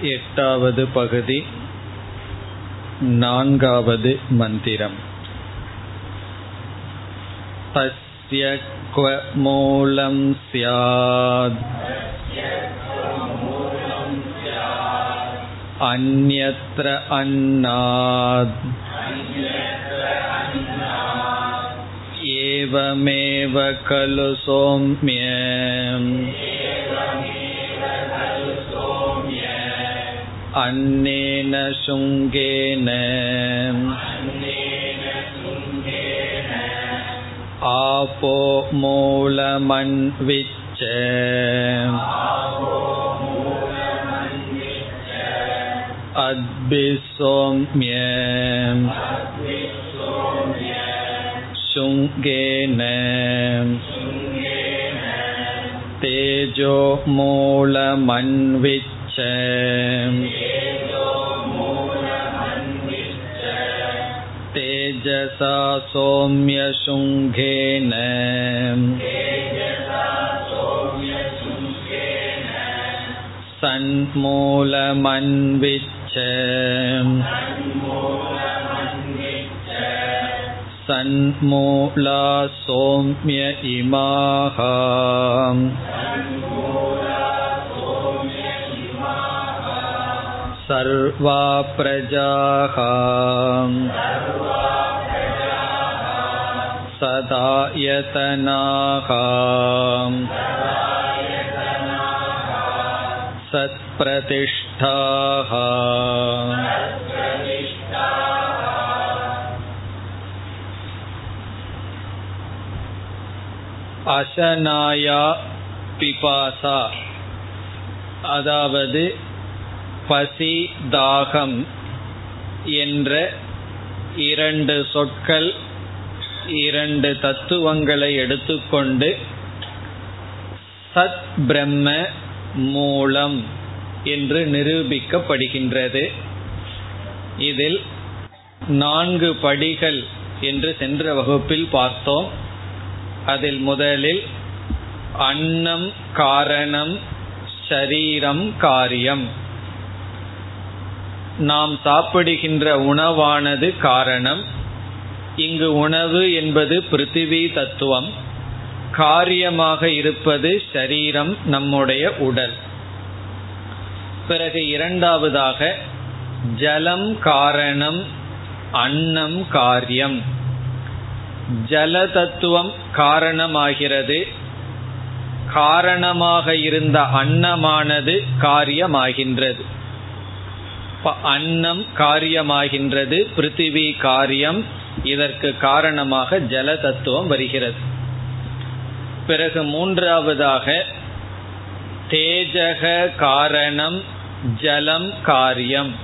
எட்டாவது பகுதி நான்காவது மந்திரம். தஸ்ய क्व மூலம் स्यात् अन्यत्र अन्नात् एवमेव खलु सौम्य अन्नेन शुङ्गेन आपो मूलमन्विच्च अद्भिसौम्य शुङ्गेन तेजो मूलमन्विच्च तेजसा सौम्यशुङ्घेन सन्मूलमन्विच्छ सन्मूला सौम्य इमाः सर्वा प्रजाः सदायतनाः सत्प्रतिष्ठाः அசனாயா பிபாசா அதாவது பசி தாகம் என்ற இரண்டு சொற்கள் இரண்டு தத்துவங்களை எடுத்துக்கொண்டு சத் பிரம்ம மூலம் என்று நிரூபிக்கப்படுகின்றது. இதில் நான்கு படிகள் என்று சென்ற வகுப்பில் பார்த்தோம். அதில் முதலில் அன்னம் காரணம் ஷரீரம் காரியம். நாம் சாப்பிடுகின்ற உணவானது காரணம். இங்கு உணவு என்பது பிருத்திவி தத்துவம். காரியமாக இருப்பது ஷரீரம் நம்முடைய உடல். பிறகு இரண்டாவதாக ஜலம் காரணம் அன்னம் காரியம். ஜல தத்துவம் காரணமாகிறது. காரணமாக இருந்த அன்னமானது காரியமாகின்றது. அன்னம் காரியமாகின்றது பிருத்திவி காரியம் இதற்கு காரணமாக ஜல தத்துவம் வருகிறது. பிறகு மூன்றாவதாக தேஜக காரணம் ஜலம் காரியம்.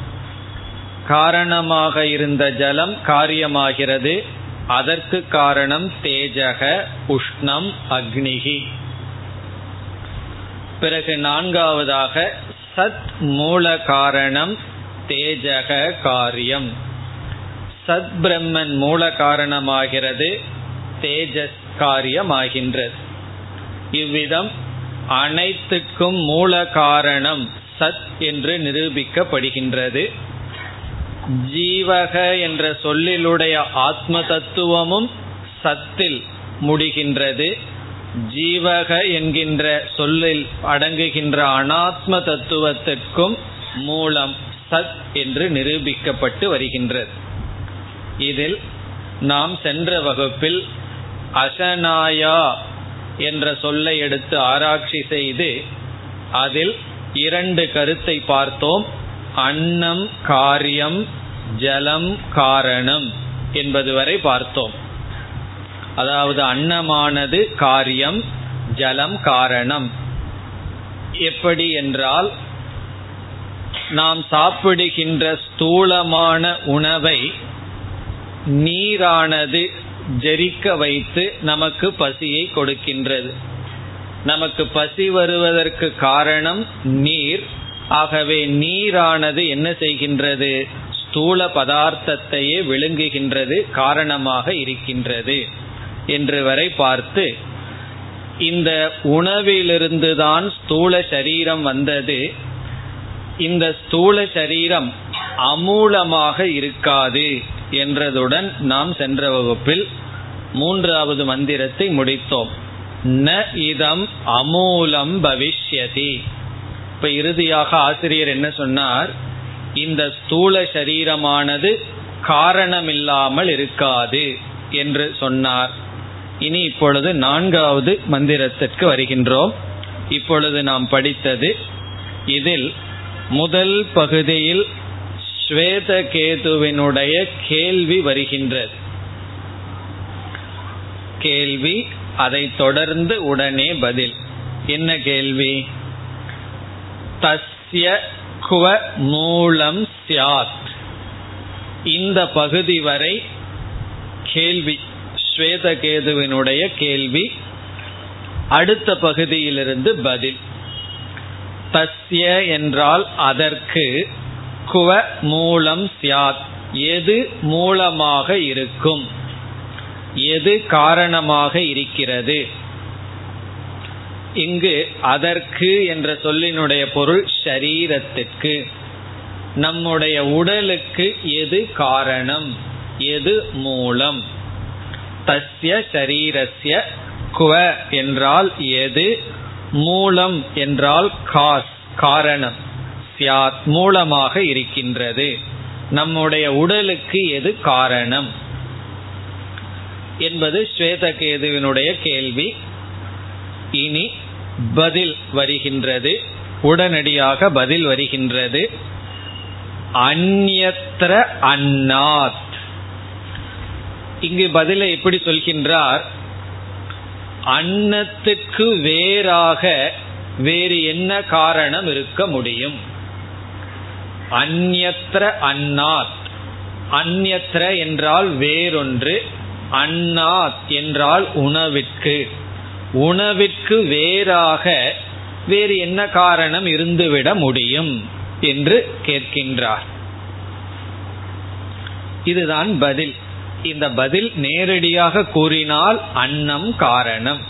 காரணமாக இருந்த ஜலம் காரியமாகிறது. அதற்கு காரணம் தேஜக உஷ்ணம் அக்னிகி பிறகு நான்காவதாக சத் மூல காரணம் தேஜக காரியம். சத் பிரம்மன் மூல காரணமாகிறது தேஜஸ் காரியமாகின்றது. இவ்விதம் அனைத்துக்கும் மூல காரணம் சத் என்று நிரூபிக்கப்படுகின்றது. ஜீவக என்ற சொல்லிலுடைய ஆத்ம தத்துவமும் சத்தில் முடிகின்றது. ஜீவக என்கின்ற சொல்லில் அடங்குகின்ற அனாத்ம தத்துவத்திற்கும் மூலம் சத் என்று நிரூபிக்கப்பட்டு வருகின்றது. இதில் நாம் சென்ற வகுப்பில் அசனாயா என்ற சொல்லை எடுத்து ஆராய்ச்சி செய்து அதில் இரண்டு கருத்தை பார்த்தோம். அன்னம் காரியம் ஜலம் காரணம் என்பது வரை பார்த்தோம். அதாவது அன்னமானது காரியம் ஜலம் காரணம். எப்படி என்றால் நாம் சாப்பிடுகின்ற ஸ்தூலமான உணவை நீரானது ஜெரிக்க வைத்து நமக்கு பசியை கொடுக்கின்றது. நமக்கு பசி வருவதற்கு காரணம் நீர். ஆகவே நீரானது என்ன செய்கின்றது? ஸ்தூல பதார்த்தத்தையே விழுங்குகின்றது காரணமாக இருக்கின்றது என்று வரை பார்த்து இந்த உணவிலிருந்துதான் ஸ்தூல சரீரம் வந்தது. இந்த ஸ்தூல சரீரம் அமூலமாக இருக்காது. என்றதுடன் நாம் சென்ற வகுப்பில் மூன்றாவது மந்திரத்தை முடித்தோம். ந இதம் அமூலம் பவிஷ்யதி. இப்ப இறுதியாக ஆசிரியர் என்ன சொன்னார்? இந்த ஸ்தூல சரீரமானது காரணமில்லாமல் இருக்காது என்று சொன்னார். இனி இப்பொழுது நான்காவது மந்திரத்திற்கு வருகின்றோம். இப்பொழுது நாம் படித்தது இதில் முதல் பகுதியில் ஸ்வேதகேதுவினுடைய கேள்வி வருகின்றது. கேள்வி அதை தொடர்ந்து உடனே பதில். என்ன கேள்வி? தஸ்ய குவ மூலம் சியாத் இந்த பகுதி வரை கேள்வி ஸ்வேதகேதுவினுடைய கேள்வி அடுத்த பகுதியிலிருந்து பதில். தஸ்ய என்றால் அதற்கு குவ மூலம் சியாத். எது மூலமாக இருக்கும்? எது காரணமாக இருக்கிறது? இங்கு அதற்கு என்ற சொல்லினுடைய பொருள் ஷரீரத்திற்கு. நம்முடைய உடலுக்கு எது காரணம்? எது மூலம்? தஸ்ய சரீரஸ்ய குவ என்றால் எது? மூலம் என்றால் காஸ் காரணம். சியாத் மூலமாக இருக்கின்றது. நம்முடைய உடலுக்கு எது காரணம்? என்பது ஸ்வேதகேதுவினுடைய கேள்வி. இனி பதில் வருகின்றது. உடனடியாக பதில் வருகின்றது. அந்யத்ர அன்னாத். இங்கு பதிலை எப்படி சொல்கின்றார்? அன்னத்துக்கு வேறாக வேறு என்ன காரணம் இருக்க முடியும்? அந்நத்திர அன்னாத் அந்நத்திர என்றால் வேறொன்று அன்னாத் என்றால் உணவிற்கு. உணவிற்கு வேறாக வேறு என்ன காரணம் இருந்துவிட முடியும் என்று கேட்கின்றார். இதுதான் பதில். இந்த பதில் நேரடியாக கூறினால் அன்னம் காரணம்.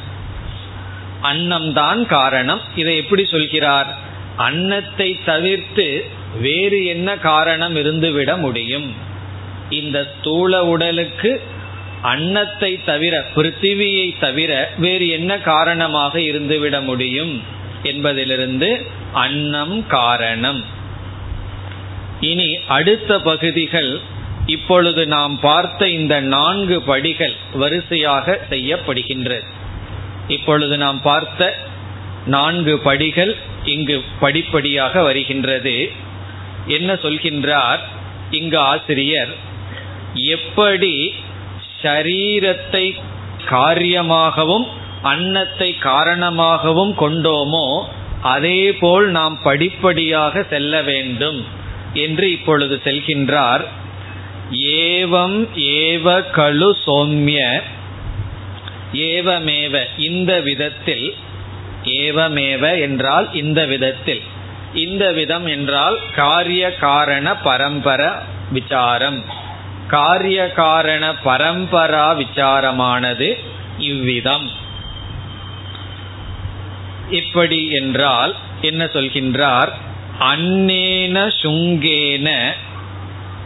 அன்னம்தான் காரணம். இதை எப்படி சொல்கிறார்? அன்னத்தை தவிர்த்து வேறு என்ன காரணம் இருந்துவிட முடியும்? இந்த ஸ்தூல உடலுக்கு அன்னத்தை தவிர பிருத்திவியை தவிர வேறு என்ன காரணமாக இருந்துவிட முடியும்? என்பதிலிருந்து அன்னம் காரணம். இனி அடுத்த பகுதிகள் இப்பொழுது நாம் பார்த்த இந்த நான்கு படிகள் வரிசையாக செய்யப்படுகின்றது. இப்பொழுது நாம் பார்த்த நான்கு படிகள் இங்கு படிப்படியாக வருகின்றது. என்ன சொல்கின்றார்? இங்கு ஆசிரியர் எப்படி ஷரீரத்தை காரியமாகவும் அன்னத்தை காரணமாகவும் கொண்டோமோ அதேபோல் நாம் படிப்படியாக செல்ல வேண்டும் என்று இப்பொழுது செல்கின்றார். ஏவம் ஏவ கழு சோம்ய ஏவமேவ இந்த விதத்தில் ஏவமேவ என்றால் இந்த விதத்தில் இந்த விதம் என்றால் காரிய காரண பரம்பர விசாரம். காரிய காரண பரம்பரா விசாரமானது இவ்விதம். இப்படி என்றால் என்ன சொல்கின்றார்? அன்னேன சுங்கேன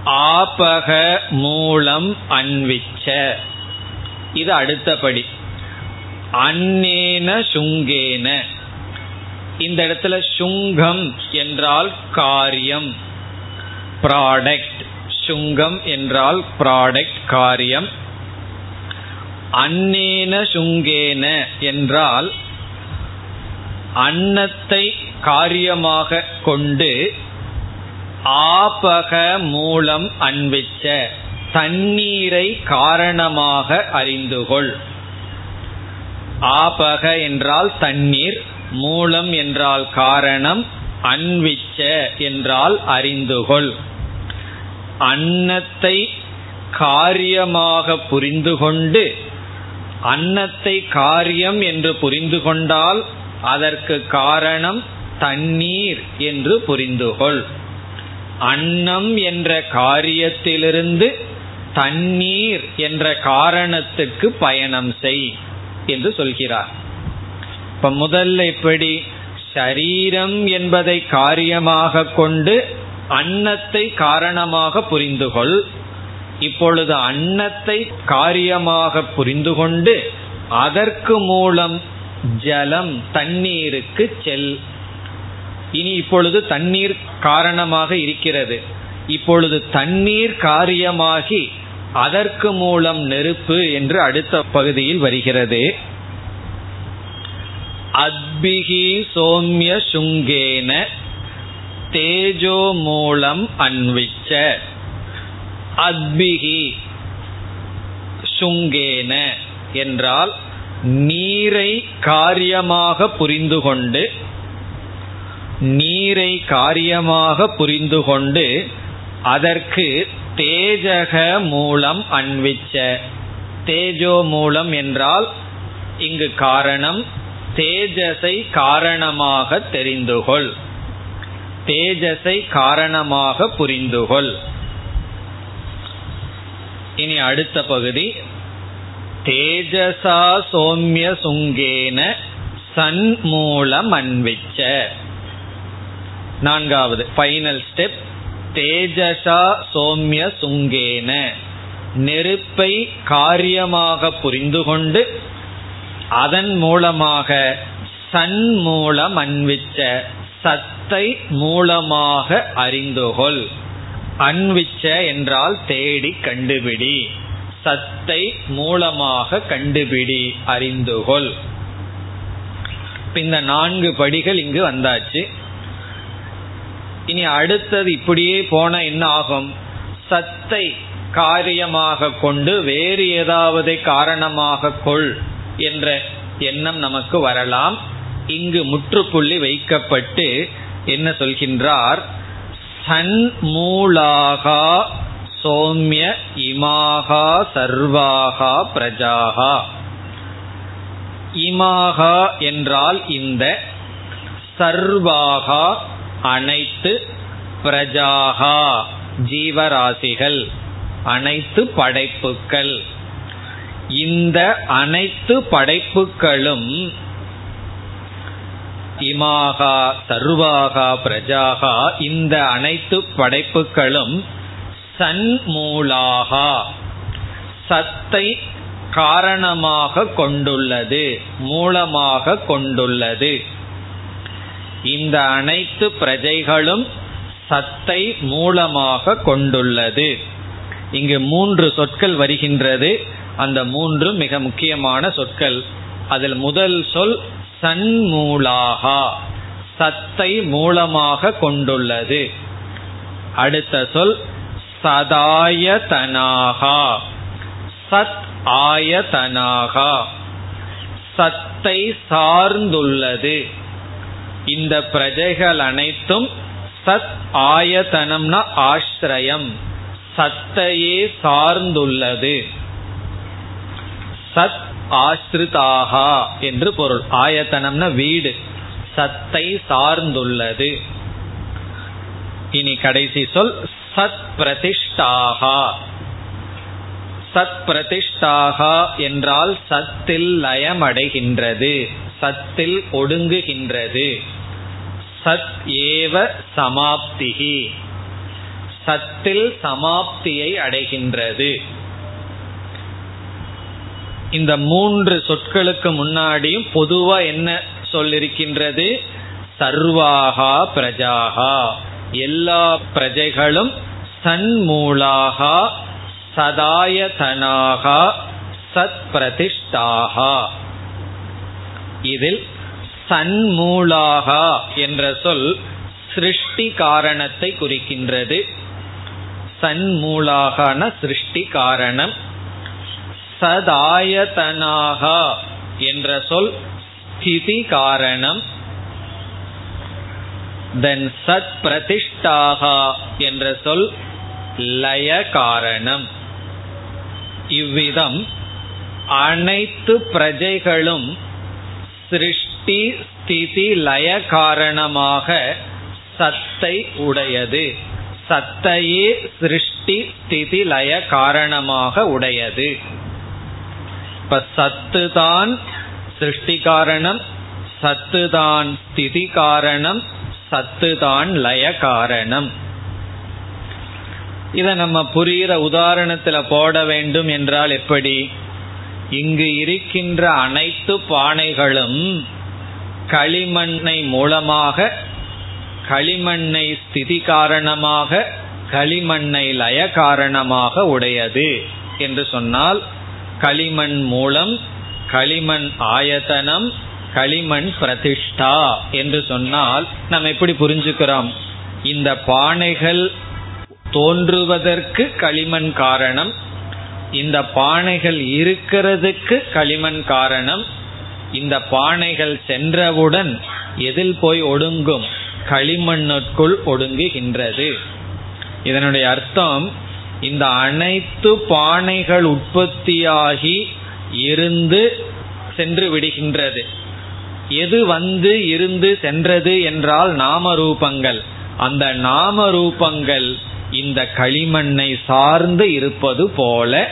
ஆபக மூலம் அன்விச்ச. இது அடுத்தபடி அன்னேன சுங்கேன. இந்த இடத்துல சுங்கம் என்றால் காரியம். ப்ராடக்ட் சுங்கம் என்றால் ப்ராடக்ட் காரியம். அன்னேன சுங்கேன என்றால் அன்னத்தை காரியமாக கொண்டு ஆபக மூலம் அன்பிச்ச தண்ணீரை காரணமாக அறிந்துகொள். ஆபக என்றால் தண்ணீர் மூலம் என்றால் காரணம் அன்விச்ச என்றால் அறிந்துகொள். அன்னத்தை காரியமாக புரிந்து கொண்டு அன்னத்தை காரியம் என்று புரிந்து கொண்டால் அதற்கு காரணம் தண்ணீர் என்று புரிந்துகொள். அன்னம் என்ற காரியத்திலிருந்து தண்ணீர் என்ற காரணத்துக்கு பயணம் செய் என்று சொல்கிறார். இப்ப முதல்ல எப்படி? ஷரீரம் என்பதை காரியமாக கொண்டு அன்னத்தை காரணமாக புரிந்து கொள் இப்பொழுது அன்னத்தை காரியமாக புரிந்து கொண்டு அதற்கு மூலம் ஜலம் தண்ணீருக்கு செல். இனி இப்பொழுது தண்ணீர் காரணமாக இருக்கிறது. இப்பொழுது தண்ணீர் காரியமாகி அதற்கு மூலம் நெருப்பு என்று அடுத்த பகுதியில் வருகிறது. அத்பிகி சோம்ய சுங்கேன தேஜோ மூலம் அன்விச்ச. அத்பிகி சுங்கேன என்றால் நீரை காரியமாக புரிந்து கொண்டு நீரை காரியமாக புரிந்து கொண்டு அதற்கு தேஜக மூலம் அன்விச்ச. தேஜோ மூலம் என்றால் இங்கு காரணம் தேஜஸை காரணமாக தெரிந்துகொள். தேஜஸை காரணமாக புரிந்துகொள். இனி அடுத்த பகுதி. தேஜசா சோம்ய சுங்கேன சன்மூலம் அன்விச்ச நான்காவது ஃபைனல் ஸ்டெப் தேஜசா சோம்ய சுங்கேன. நெருப்பை காரியமாக புரிந்து கொண்டு அதன் மூலமாக சன் மூலம் அன்விச்ச சத்தை மூலமாக அறிந்துகொள். அன்விச்ச என்றால் தேடி கண்டுபிடி. சத்தை மூலமாக கண்டுபிடி அறிந்துகொள். இந்த நான்கு படிகள் இங்கு வந்தாச்சு. இனி அடுத்தது இப்படியே போன என்ன ஆகும்? சத்தை காரியமாக கொண்டு வேறு ஏதாவது காரணமாக கொள். என்ற எண்ணம் நமக்கு வரலாம். இங்கு முற்றுப்புள்ளி வைக்கப்பட்டு என்ன சொல்கின்றார்? சன்மூலாகா சோம்ய இமாகா சர்வாகா பிரஜாகா. இமாகா என்றால் இந்த சர்வாகா அனைத்து பிரஜாகா ஜீவராசிகள் அனைத்து படைப்புக்கள் இந்த அனைத்து படைப்புகளும் இமாகா சர்வாகா பிரஜாகா இந்த அனைத்து படைப்புகளும் சன்மூலாகா சத்தை காரணமாக கொண்டுள்ளது மூலமாக கொண்டுள்ளது. இந்த அனைத்து பிரஜைகளும் சத்தை மூலமாக கொண்டுள்ளது. இங்கு மூன்று சொற்கள் வருகின்றது. அந்த மூன்று மிக முக்கியமான சொற்கள். அதில் முதல் சொல் சன்மூலாகா சத்தை மூலமாக கொண்டுள்ளது. அடுத்த சொல் சதாயதனாகா. சத் ஆயதனாகா. சத்தை சார்ந்துள்ளது. இந்த பிரஜைகள் அனைத்தும் சத் ஆயதனம்னா ஆசிரியம். சத்தையே சார்ந்துள்ளது. சத் ஆஸ்ரிதாகா என்று பொருள். ஆயத்தனம்னா வீடு. சத்தை சார்ந்துள்ளது. இனி கடைசி சொல் சத் பிரதிஷ்டாகா சத் பிரதிஷ்டாகா என்றால் சத்தில் லயமடைகின்றது. சத்தில் ஒடுங்குகின்றது. சத் ஏவ சமாப்திகி சத்தில் சமாப்தியை அடைகின்றது. இந்த மூன்று சொற்களுக்கு முன்னாடியும் பொதுவா என்ன சொல்லிருக்கின்றது? சர்வாகா பிரஜாகா. எல்லா பிரஜைகளும் சன்மூலாகா சதாயதனாகா சத் பிரதிஷ்டாகா இதில் சன்மூலாகா என்ற சொல் சிருஷ்டி காரணத்தை குறிக்கின்றது. சன்மூலாகன சிருஷ்டி காரணம் சதாயதனாகா என்ற சொல் ஸ்திதி காரணம். தென் சத் பிரதிஷ்டாகா என்ற சொல் லய காரணம். இவ்விதம் அனைத்து பிரஜைகளும் சிருஷ்டி ஸ்திதி லய காரணமாக சத்தை உடையது. சத்தையே சிருஷ்டி ஸ்திதி லய காரணமாக உடையது. இப்ப சத்து தான் சிருஷ்டி காரணம் சத்து தான் ஸ்திதி காரணம் சத்து தான் லய காரணம். இதை நம்ம புரிகிற உதாரணத்துல போட வேண்டும் என்றால் எப்படி? இங்கு இருக்கின்ற அனைத்து பானைகளும் களிமண்ணை மூலமாக களிமண்ணை ஸ்திதி காரணமாக களிமண்ணை லய காரணமாக உடையது என்று சொன்னால் களிமண் மூலம் களிமண் ஆயத்தனம் களிமண் பிரதிஷ்டா என்று சொன்னால் நம்ம எப்படி புரிஞ்சுக்கிறோம்? இந்த பானைகள் தோன்றுவதற்கு களிமண் காரணம் இந்த பானைகள் இருக்கிறதுக்கு களிமண் காரணம் இந்த பானைகள் சென்றவுடன் எதில் போய் ஒடுங்கும்? களிமண்ணுக்குள் ஒடுங்குகின்றது. இதனுடைய அர்த்தம் இந்த அனைத்து பானைகள் உற்பத்தியாகி இருந்து சென்று விடுகின்றது. எது வந்து இருந்து சென்றது என்றால் நாம ரூபங்கள் அந்த நாம ரூபங்கள் இந்த களிமண்ணை சார்ந்து இருப்பது போல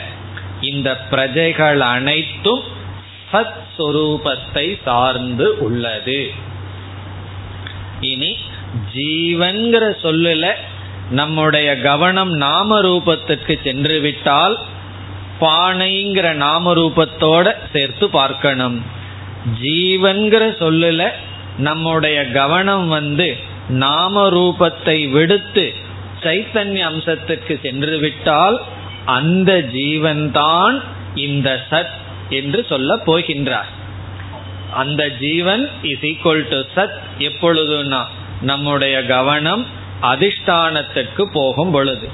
இந்த பிரஜைகள் அனைத்தும் சத் சொரூபத்தை சார்ந்து உள்ளது. இனி ஜீவன்கிற சொல்லுல நம்முடைய கவனம் நாம ரூபத்துக்கு சென்று விட்டால் பானைங்கிற நாம ரூபத்தோட சேர்த்து பார்க்கணும். ஜீவன்கிற சொல்லுல நம்முடைய கவனம் வந்து நாம ரூபத்தை விடுத்து சைத்தன்ய அம்சத்துக்கு சென்று விட்டால் அந்த ஜீவன்தான் இந்த சத் என்று சொல்ல போகின்றார். அந்த ஜீவன் இஸ் ஈக்குவல் டு சத். எப்பொழுதுனா நம்முடைய கவனம் அதிஷ்டானத்துக்கு போகும் பொழுது.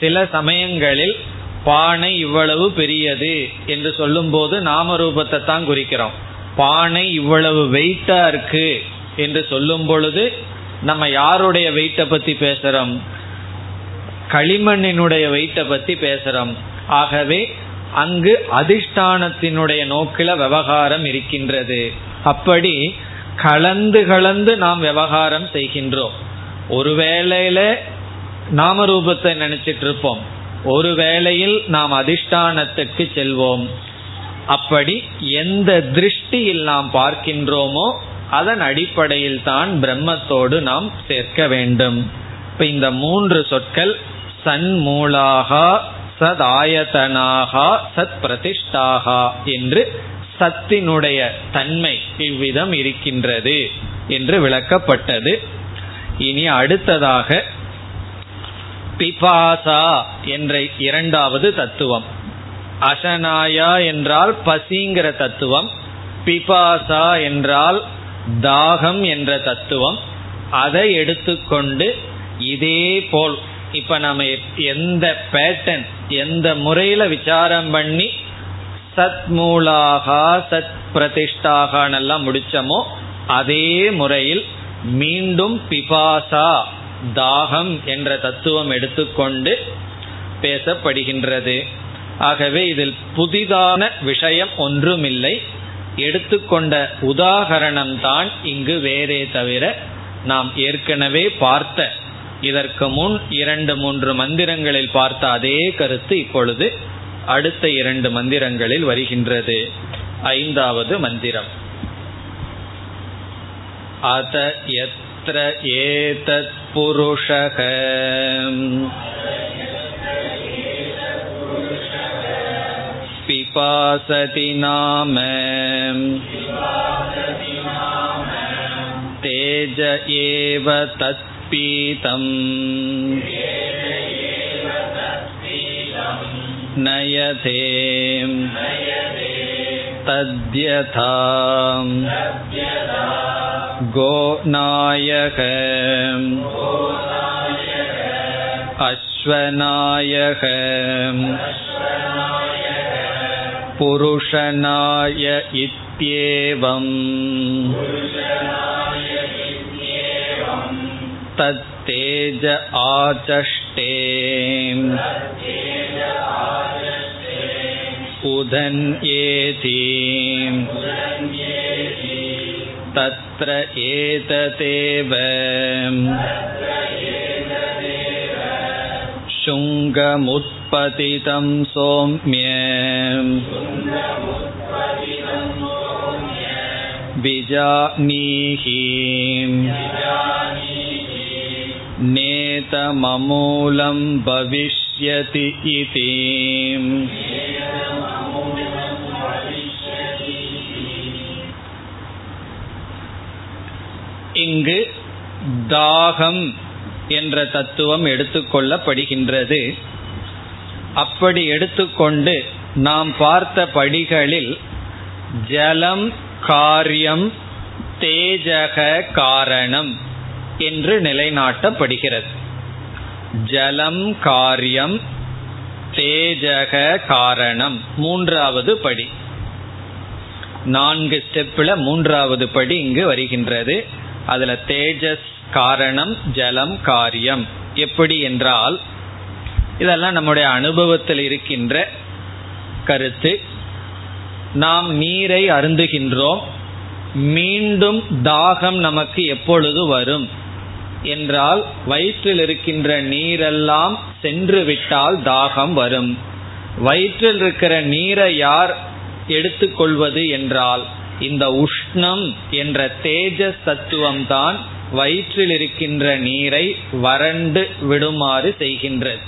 சில சமயங்களில் பானை இவ்வளவு பெரியது என்று சொல்லும் போது நாம ரூபத்தை தான் குறிக்கிறோம். பானை இவ்வளவு வெயிட்டா இருக்கு என்று சொல்லும் பொழுது நம்ம யாருடைய வெயிட்டை பத்தி பேசுறோம்? களிமண்ணினுடைய வெயிட்டை பத்தி பேசுறோம். ஆகவே அங்கு அதிஷ்டானத்தினுடைய நோக்கில விவகாரம் இருக்கின்றது. அப்படி கலந்து கலந்து நாம் விவகாரம் செய்கின்றோம். ஒரு வேளையில நாம ரூபத்தை நினைச்சிட்டு இருப்போம். ஒரு வேளையில் நாம் அதிஷ்டானத்துக்கு செல்வோம். அப்படி எந்த திருஷ்டியில் நாம் பார்க்கின்றோமோ அதன் அடிப்படையில் தான் பிரம்மத்தோடு நாம் சேர்க்க வேண்டும். இப்ப இந்த மூன்று சொற்கள் சன்மூலாகா சதாயதனாகா சத் பிரதிஷ்டாகா என்று சத்தினுடைய தன்மை இவ்விதம் இருக்கின்றது என்று விளக்கப்பட்டது. இனி அடுத்ததாக பிபாசா என்ற இரண்டாவது தத்துவம். அசனாயா என்றால் பசிங்கிற தத்துவம். பிபாசா என்றால் தாகம் என்ற தத்துவம். அதை எடுத்துக்கொண்டு இதே போல் இப்ப நம்ம எந்த பேட்டன் எந்த முறையில விசாரம் பண்ணி சத் மூலாகா சத் பிரதிஷ்டாகானெல்லாம் முடிச்சோமோ அதே முறையில் மீண்டும் பிபாசா தாகம் என்ற தத்துவம் எடுத்துக்கொண்டு பேசப்படுகின்றது. ஆகவே இதில் புதிதான விஷயம் ஒன்றுமில்லை. எடுத்துக்கொண்ட உதாகரணம் தான் இங்கு வேறே தவிர நாம் ஏற்கனவே பார்த்த இதற்கு முன் இரண்டு மூன்று மந்திரங்களில் பார்த்த அதே கருத்து இப்பொழுது அடுத்த இரண்டு மந்திரங்களில் வருகின்றது. ஐந்தாவது மந்திரம். அத எத்திர ஏதத் புருஷக पिपासति नाम तेज एव तत्पीतम् नयते तद्यथा गोनायक अश्वनायक पुरुषनाय इत्येवम् तत्तेज आचष्टे उदन्येति तत्र एतदेव शुङ्गमुत्पतितं सौम्य विजानीहि नेतममूलं भविष्यति इति இங்கு தாகம் என்ற தத்துவம் எடுத்துக்கொள்ளப்படுகின்றது. அப்படி எடுத்துக்கொண்டு நாம் பார்த்த படிகளில் ஜலம் காரியம் தேஜக காரணம் என்று நிலைநாட்டப்படுகிறது. ஜலம் காரியம் தேஜக காரணம் மூன்றாவது படி. நான்கு ஸ்டெப்பில் மூன்றாவது படி இங்கு வருகின்றது. அதுல தேஜஸ் காரணம் ஜலம் காரியம். எப்படி என்றால் இதெல்லாம் நம்முடைய அனுபவத்தில் இருக்கின்ற கருத்து. நாம் நீரை அருந்துகின்றோம் மீண்டும் தாகம் நமக்கு எப்பொழுது வரும்? என்றால் வயிற்றில் இருக்கின்ற நீரெல்லாம் சென்று விட்டால் தாகம் வரும். வயிற்றில் இருக்கிற நீரை யார் எடுத்துக்கொள்வது என்றால் இந்த உஷ்ணம் என்ற தேஜஸ் தத்துவம் தான் வயிற்றில் இருக்கின்ற நீரை வறண்டு விடுமாறு செய்கின்றது.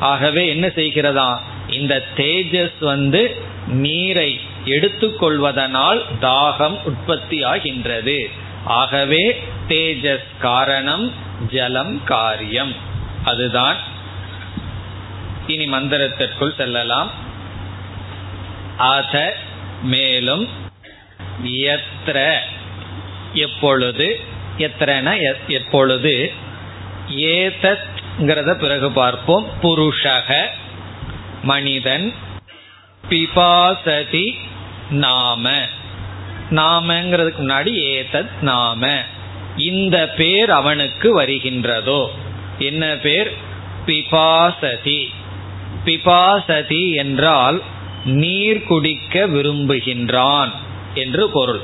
ஆகவே என்ன செய்கிறதா? இந்த தேஜஸ் வந்து நீரை எடுத்துக்கொள்வதனால் தாகம் உற்பத்தி ஆகின்றது. ஆகவே தேஜஸ் காரணம் ஜலம் காரியம். அதுதான். இனி மந்திரத்திற்குள் செல்லலாம். அத மேலும் எத்திர எப்பொழுது? எத்திரன எப்பொழுது? ஏதத்ங்கிறத பிறகு பார்ப்போம். புருஷக மனிதன் பிபாசதி நாம. நாமங்கிறதுக்கு முன்னாடி ஏதத் நாம. இந்த பேர் அவனுக்கு வருகின்றதோ? என்ன பேர்? பிபாசதி. பிபாசதி என்றால் நீர் குடிக்க விரும்புகின்றான். என்று பொருள்.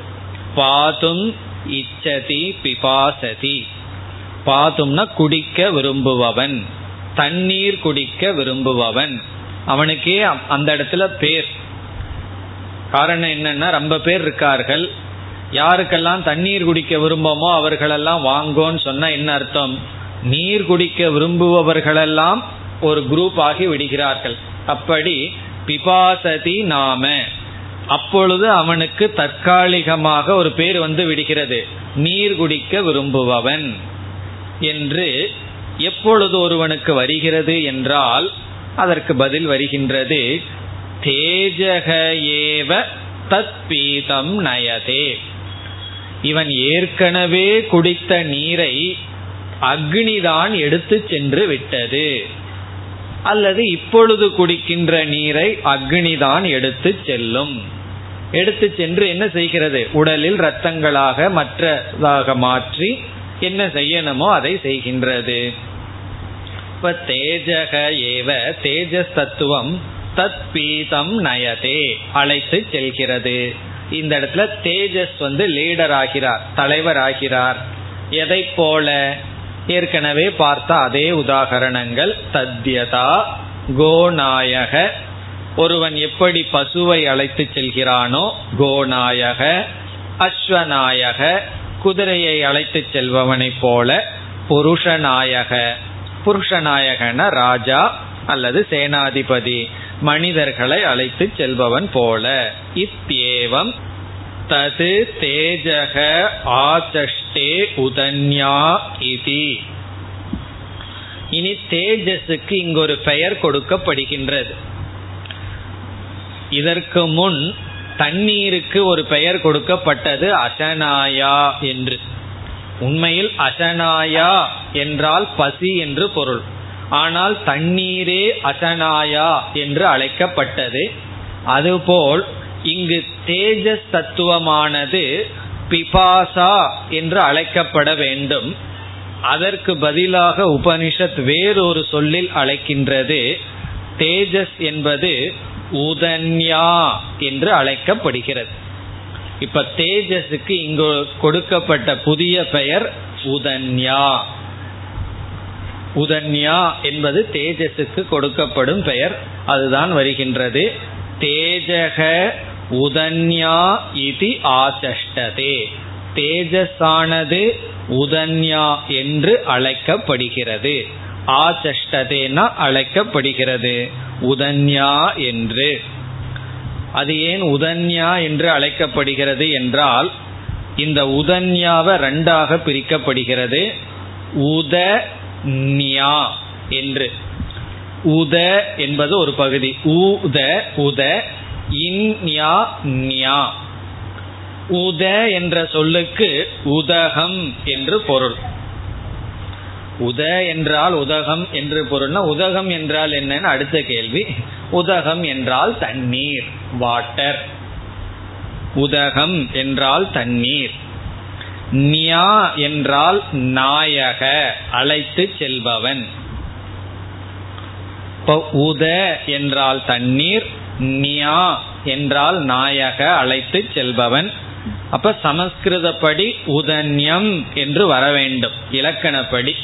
பாதும் இச்சதி பிபாசதி. பாதும்னா குடிக்க விரும்புபவன். தண்ணீர் குடிக்க விரும்புபவன். அவனுக்கே அந்த இடத்துல பேர். காரணம் என்னன்னா ரொம்ப பேர் இருக்கார்கள். யாருக்கெல்லாம் தண்ணீர் குடிக்க விரும்பமோ அவர்களெல்லாம் வாங்கோன்னு சொன்னா என்ன அர்த்தம்? நீர் குடிக்க விரும்புபவர்களெல்லாம் ஒரு குரூப் ஆகி விடுகிறார்கள். அப்படி பிபாசதி நாம. அப்பொழுது அவனுக்கு தற்காலிகமாக ஒரு பேர் வந்து விடுகிறது. நீர் குடிக்க விரும்புபவன் என்று எப்பொழுது ஒருவனுக்கு வருகிறது என்றால் அதற்கு பதில் வருகின்றது. தேஜக ஏவ தத் பீதம் நயதே. இவன் ஏற்கனவே குடித்த நீரை அக்னிதான் எடுத்து சென்று விட்டது. அல்லது இப்பொழுது குடிக்கின்ற நீரை அக்னிதான் எடுத்து செல்லும். எடுத்து சென்று என்ன செய்கிறது? உடலில் இரத்தங்களாக மற்றதாக மாற்றி என்ன செய்யணுமோ அதை செய்கின்றது. இப்ப தேஜக ஏவ தேஜஸ் தத்துவம் தத் பீதம் நயதே அழைத்து செல்கிறது. இந்த இடத்துல தேஜஸ் வந்து லீடர் ஆகிறார் தலைவர் ஆகிறார். எதை போல? ஏற்கனவே பார்த்த அதே உதாகரணங்கள். தத்யதா கோநாயக. ஒருவன் எப்படி பசுவை அழைத்து செல்கிறானோ கோநாயக. அஸ்வநாயக. குதிரையை அழைத்து செல்பவனை போல புருஷநாயக. புருஷநாயகன ராஜா அல்லது சேனாதிபதி. மனிதர்களை அழைத்து செல்பவன் போல. இத்தியேவம் தது தேஜக ஆதஷ்டே உதன்யா இதி. இனி தேஜஸுக்கு இங்கு ஒரு பெயர் கொடுக்கப்படுகின்றது. இதற்கு முன் தண்ணீருக்கு ஒரு பெயர் கொடுக்கப்பட்டது அசனாயா என்று. உண்மையில் அசனாயா என்றால் பசி என்று பொருள். ஆனால் தண்ணீரே அசனாயா என்று அழைக்கப்பட்டது. அதுபோல் இங்கு தேஜஸ் தத்துவமானது பிபாசா என்று அழைக்கப்பட வேண்டும். அதற்கு பதிலாக உபனிஷத் வேறொரு சொல்லில் அழைக்கின்றது. தேஜஸ் என்பது உதன்யா என்று அழைக்கப்படுகிறது. இப்ப தேஜஸுக்கு இங்கு கொடுக்கப்பட்ட புதிய பெயர் உதன்யா. உதன்யா என்பது தேஜஸுக்கு கொடுக்கப்படும் பெயர். அதுதான் வருகின்றது. தேஜக உதன்யா இது ஆசஷ்டதே. தேஜஸானது உதன்யா என்று அழைக்கப்படுகிறது. ஆசஷ்டதேனா அழைக்கப்படுகிறது. உதன்யா என்று. அது ஏன் உதன்யா என்று அழைக்கப்படுகிறது என்றால் இந்த உதன்யாவை ரெண்டாக பிரிக்கப்படுகிறது. உத நியா என்று. உத என்பது ஒரு பகுதி. உத உத இன்யா நியா உத என்ற சொல்லுக்கு உதகம் என்று பொருள். உத என்றால் உதகம் என்று பொருள்னா உதகம் என்றால் என்னன்னு அடுத்த கேள்வி. உதகம் என்றால் தண்ணீர் வாட்டர். உதகம் என்றால் தண்ணீர். நியா என்றால் நாயக அழைத்து செல்பவன். இப்போ உத என்றால் தண்ணீர் நியா என்றால் நாயக அழைத்து செல்பவன். அப்ப சமஸ்கிருதப்படி உதன்யம் என்று வர வேண்டும் இலக்கணப்படி.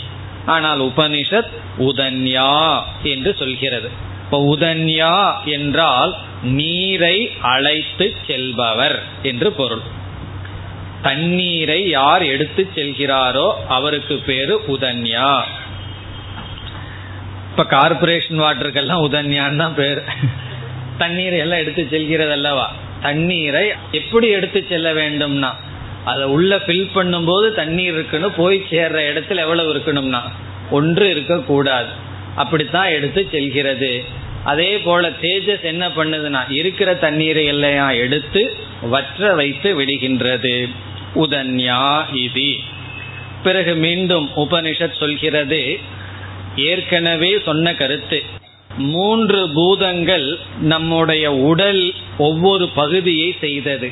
ஆனால் உபனிஷத் உதன்யா என்று சொல்கிறது. இப்போ உதன்யா என்றால் நீரை அழைத்து செல்பவர் என்று பொருள். தண்ணீரை யார் எடுத்து செல்கிறாரோ அவருக்கு பேரு உதன்யா. இப்ப கார்பரேஷன் வாட்டருக்கெல்லாம் உதன்யான் தான் பேர். தண்ணீரை எல்லாம் எடுத்து செல்கிறது அல்லவா தண்ணீரை எப்படி எடுத்து செல்ல வேண்டும்னா? அதை உள்ள ஃபில் பண்ணும்போது தண்ணீர் இருக்குன்னு போய் சேர்ற இடத்துல எவ்வளவு இருக்கணும்னா? ஒன்று இருக்கக்கூடாது. அப்படித்தான் எடுத்து செல்கிறது. அதே போல தேஜஸ் என்ன பண்ணுதுன்னா இருக்கிற தண்ணீரை எல்லாம் எடுத்து வற்ற வைத்து விடுகின்றது. உதன்யா இதி. பிறகு மீண்டும் உபனிஷத் சொல்கிறது ஏற்கனவே சொன்ன கருத்து. மூன்று பூதங்கள் நம்முடைய உடல் ஒவ்வொரு பகுதியை செய்தது.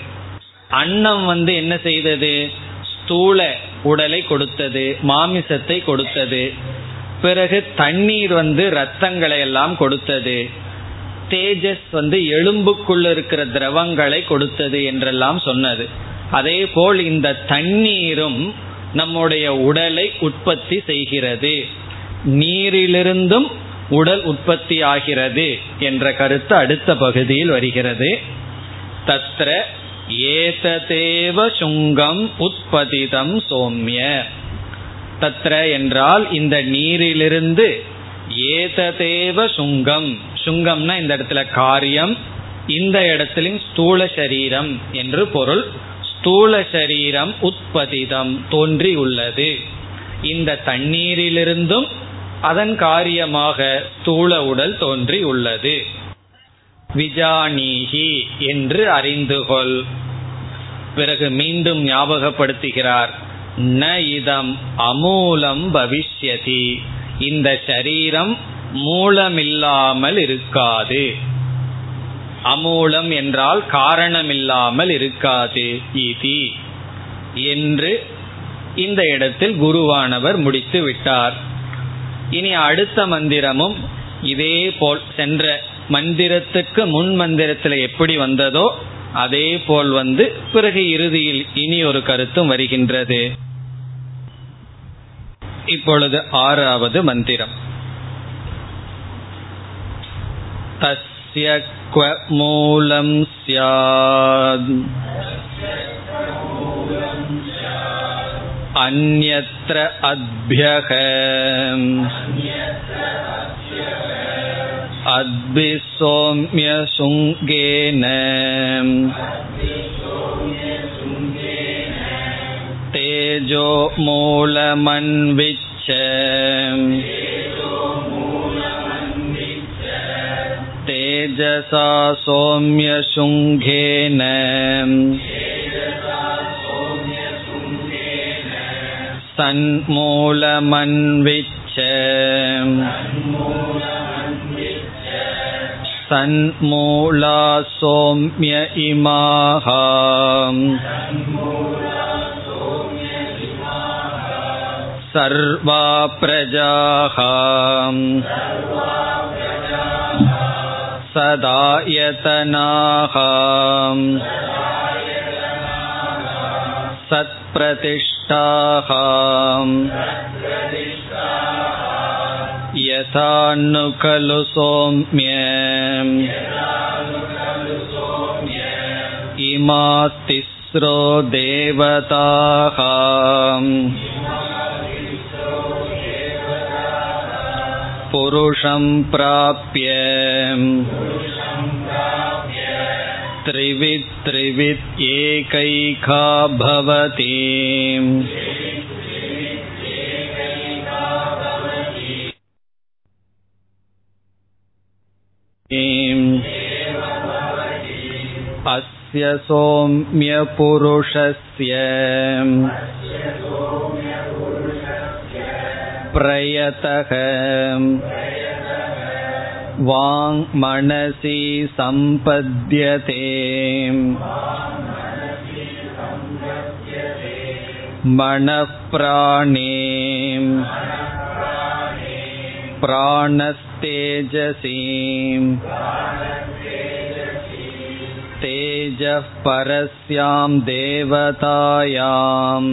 அன்னம் வந்து என்ன செய்தது? ஸ்தூல உடலை கொடுத்தது மாமிசத்தை கொடுத்தது. பிறகு தண்ணீர் வந்து ரத்தங்களை எல்லாம் கொடுத்தது. தேஜஸ் வந்து எலும்புக்குள்ள இருக்கிற திரவங்களை கொடுத்தது என்றெல்லாம் சொன்னது. அதே போல் இந்த தண்ணீரும் நம்முடைய உடலை உற்பத்தி செய்கிறது. நீரிலிருந்தும் உடல் உற்பத்தி ஆகிறது என்ற கருத்து அடுத்த பகுதியில் வருகிறது. தத்ர ஏததேவ சுங்கம் உற்பதிதம் சோம்ய. தத்ர என்றால் இந்த நீரிலிருந்து ஏததேவ சுங்கம். சுங்கம்னா இந்த இடத்துல காரியம் இந்த இடத்திலும் ஸ்தூல சரீரம் என்று பொருள். ஸ்தூல சரீரம் உற்பதிதம் தோன்றியுள்ளது. இந்த தண்ணீரிலிருந்தும் அதன் காரியமாக தூள உடல் தோன்றி உள்ளது. விஜானீகி என்று அறிந்து கொள். பிறகு மீண்டும் ஞாபகப்படுத்துகிறார். ந இதம் அமூலம் பவிஷ்யதி. இந்த சரீரம் மூலமில்லாமல் இருக்காது. அமூலம் என்றால் காரணமில்லாமல் இருக்காது இதி. என்று இந்த இடத்தில் குருவானவர் முடித்து விட்டார் இனி அடுத்த மந்திரமும் இதே போல் சென்ற மந்திரத்துக்கு முன் மந்திரத்தில் எப்படி வந்ததோ அதே போல் வந்து பிறகு இறுதியில் இனி ஒரு கருத்தும் வருகின்றது இப்பொழுது ஆறாவது மந்திரம் தஸ்ய क्व मूलं स्यात् अन्यत्र अद्भ्यः अद्भिसौम्यशृङ्गेन तेजो मूलमन्विच्छ तेजसा सौम्यशृङ्गेन सन्मूलमन्विच्छ सन्मूला सौम्य इमाः सर्वा प्रजाः सदायतनाः सत्प्रतिष्ठाः यथानु खलु सौम्य इमास्तिस्रो देवताः पुरुषं प्राप्य त्रिवित् त्रिवित् एकैका भवति अस्य सौम्यपुरुषस्य प्रयतः वाङ्मनसि सम्पद्यते मनःप्राणे प्राणस्तेजसी तेजः परस्यां देवतायाम्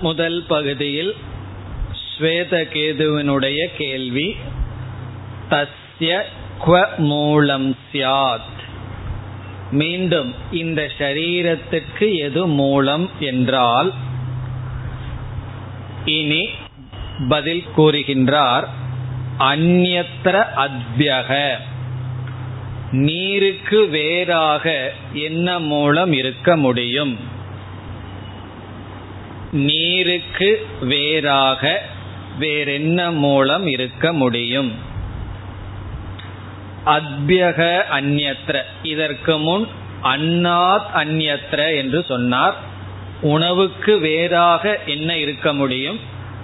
முதல் பகுதியில் ஸ்வேதகேதுவினுடைய கேள்வி. தஸ்ய குவ மூலம் சியாத் மீண்டும் இந்த ஷரீரத்துக்கு எது மூலம் என்றால் இனி பதில் கூறுகின்றார் அந்யத்திர அத்யக. நீருக்கு வேறாக என்ன மூலம் இருக்க முடியும்? நீருக்கு வேறாக வேறென்ன மூலம் இருக்க முடியும்? அத்யக அந்யத்ர இதற்கு முன் அன்னாத் அந்யத்ர என்று சொன்னார். உணவுக்கு வேறாக என்ன இருக்க முடியும்?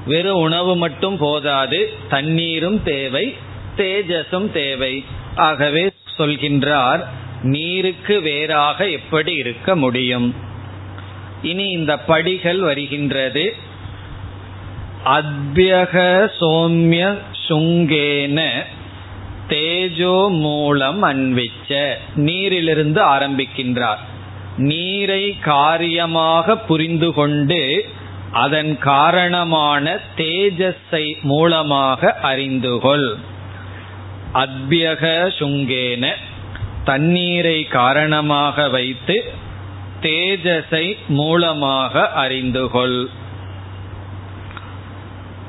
வெறும் உணவு மட்டும் போதாது தண்ணீரும் தேவை தேஜஸும் தேவை. ஆகவே சொல்கின்றார் நீருக்கு வேறாக எப்படி இருக்க முடியும்? இனி இந்த படிகள் வருகின்றது. அத்யக சோம்ய சுங்கேன தேஜோ மூலம் அன்விச்ச. நீரிலிருந்து ஆரம்பிக்கின்றார். நீரை காரியமாக புரிந்து கொண்டு அதன் காரணமான தேஜஸை மூலமாக அறிந்துகொள் அத்யக சுங்கேன தண்ணீரை காரணமாக வைத்து தேஜஸை மூலமாக அறிந்து கொள்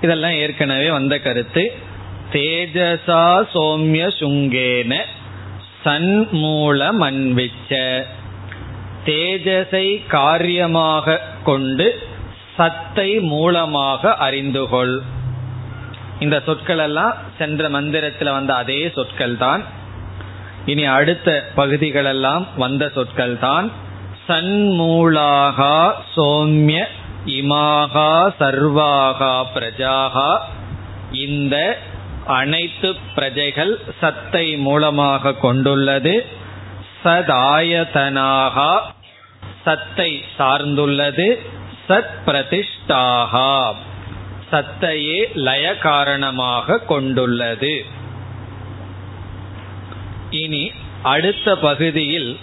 இதெல்லாம் ஏற்கனவே வந்த கருத்து. தேஜசா சோம்ய சுங்கேன சன்மூல மன்விச்ச தேஜஸை காரியமாக கொண்டு சத்தை மூலமாக அறிந்துகொள். இந்த சொற்கள் எல்லாம் சென்ற மந்திரத்தில் வந்த அதே சொற்கள் தான் இனி அடுத்த பகுதிகளெல்லாம் வந்த சொற்கள் தான் சன்மூலாகா சோம்ய இமாகா சர்வாகா பிரஜாகா. இந்த அனைத்து பிரஜைகள் சத்தை மூலமாக கொண்டுள்ளது. சதாயதனாகா சத்தை சார்ந்துள்ளது. சத் பிரதிஷ்டாகா சத்தையே லய காரணமாக கொண்டுள்ளது. இனி அடுத்த பகுதியில்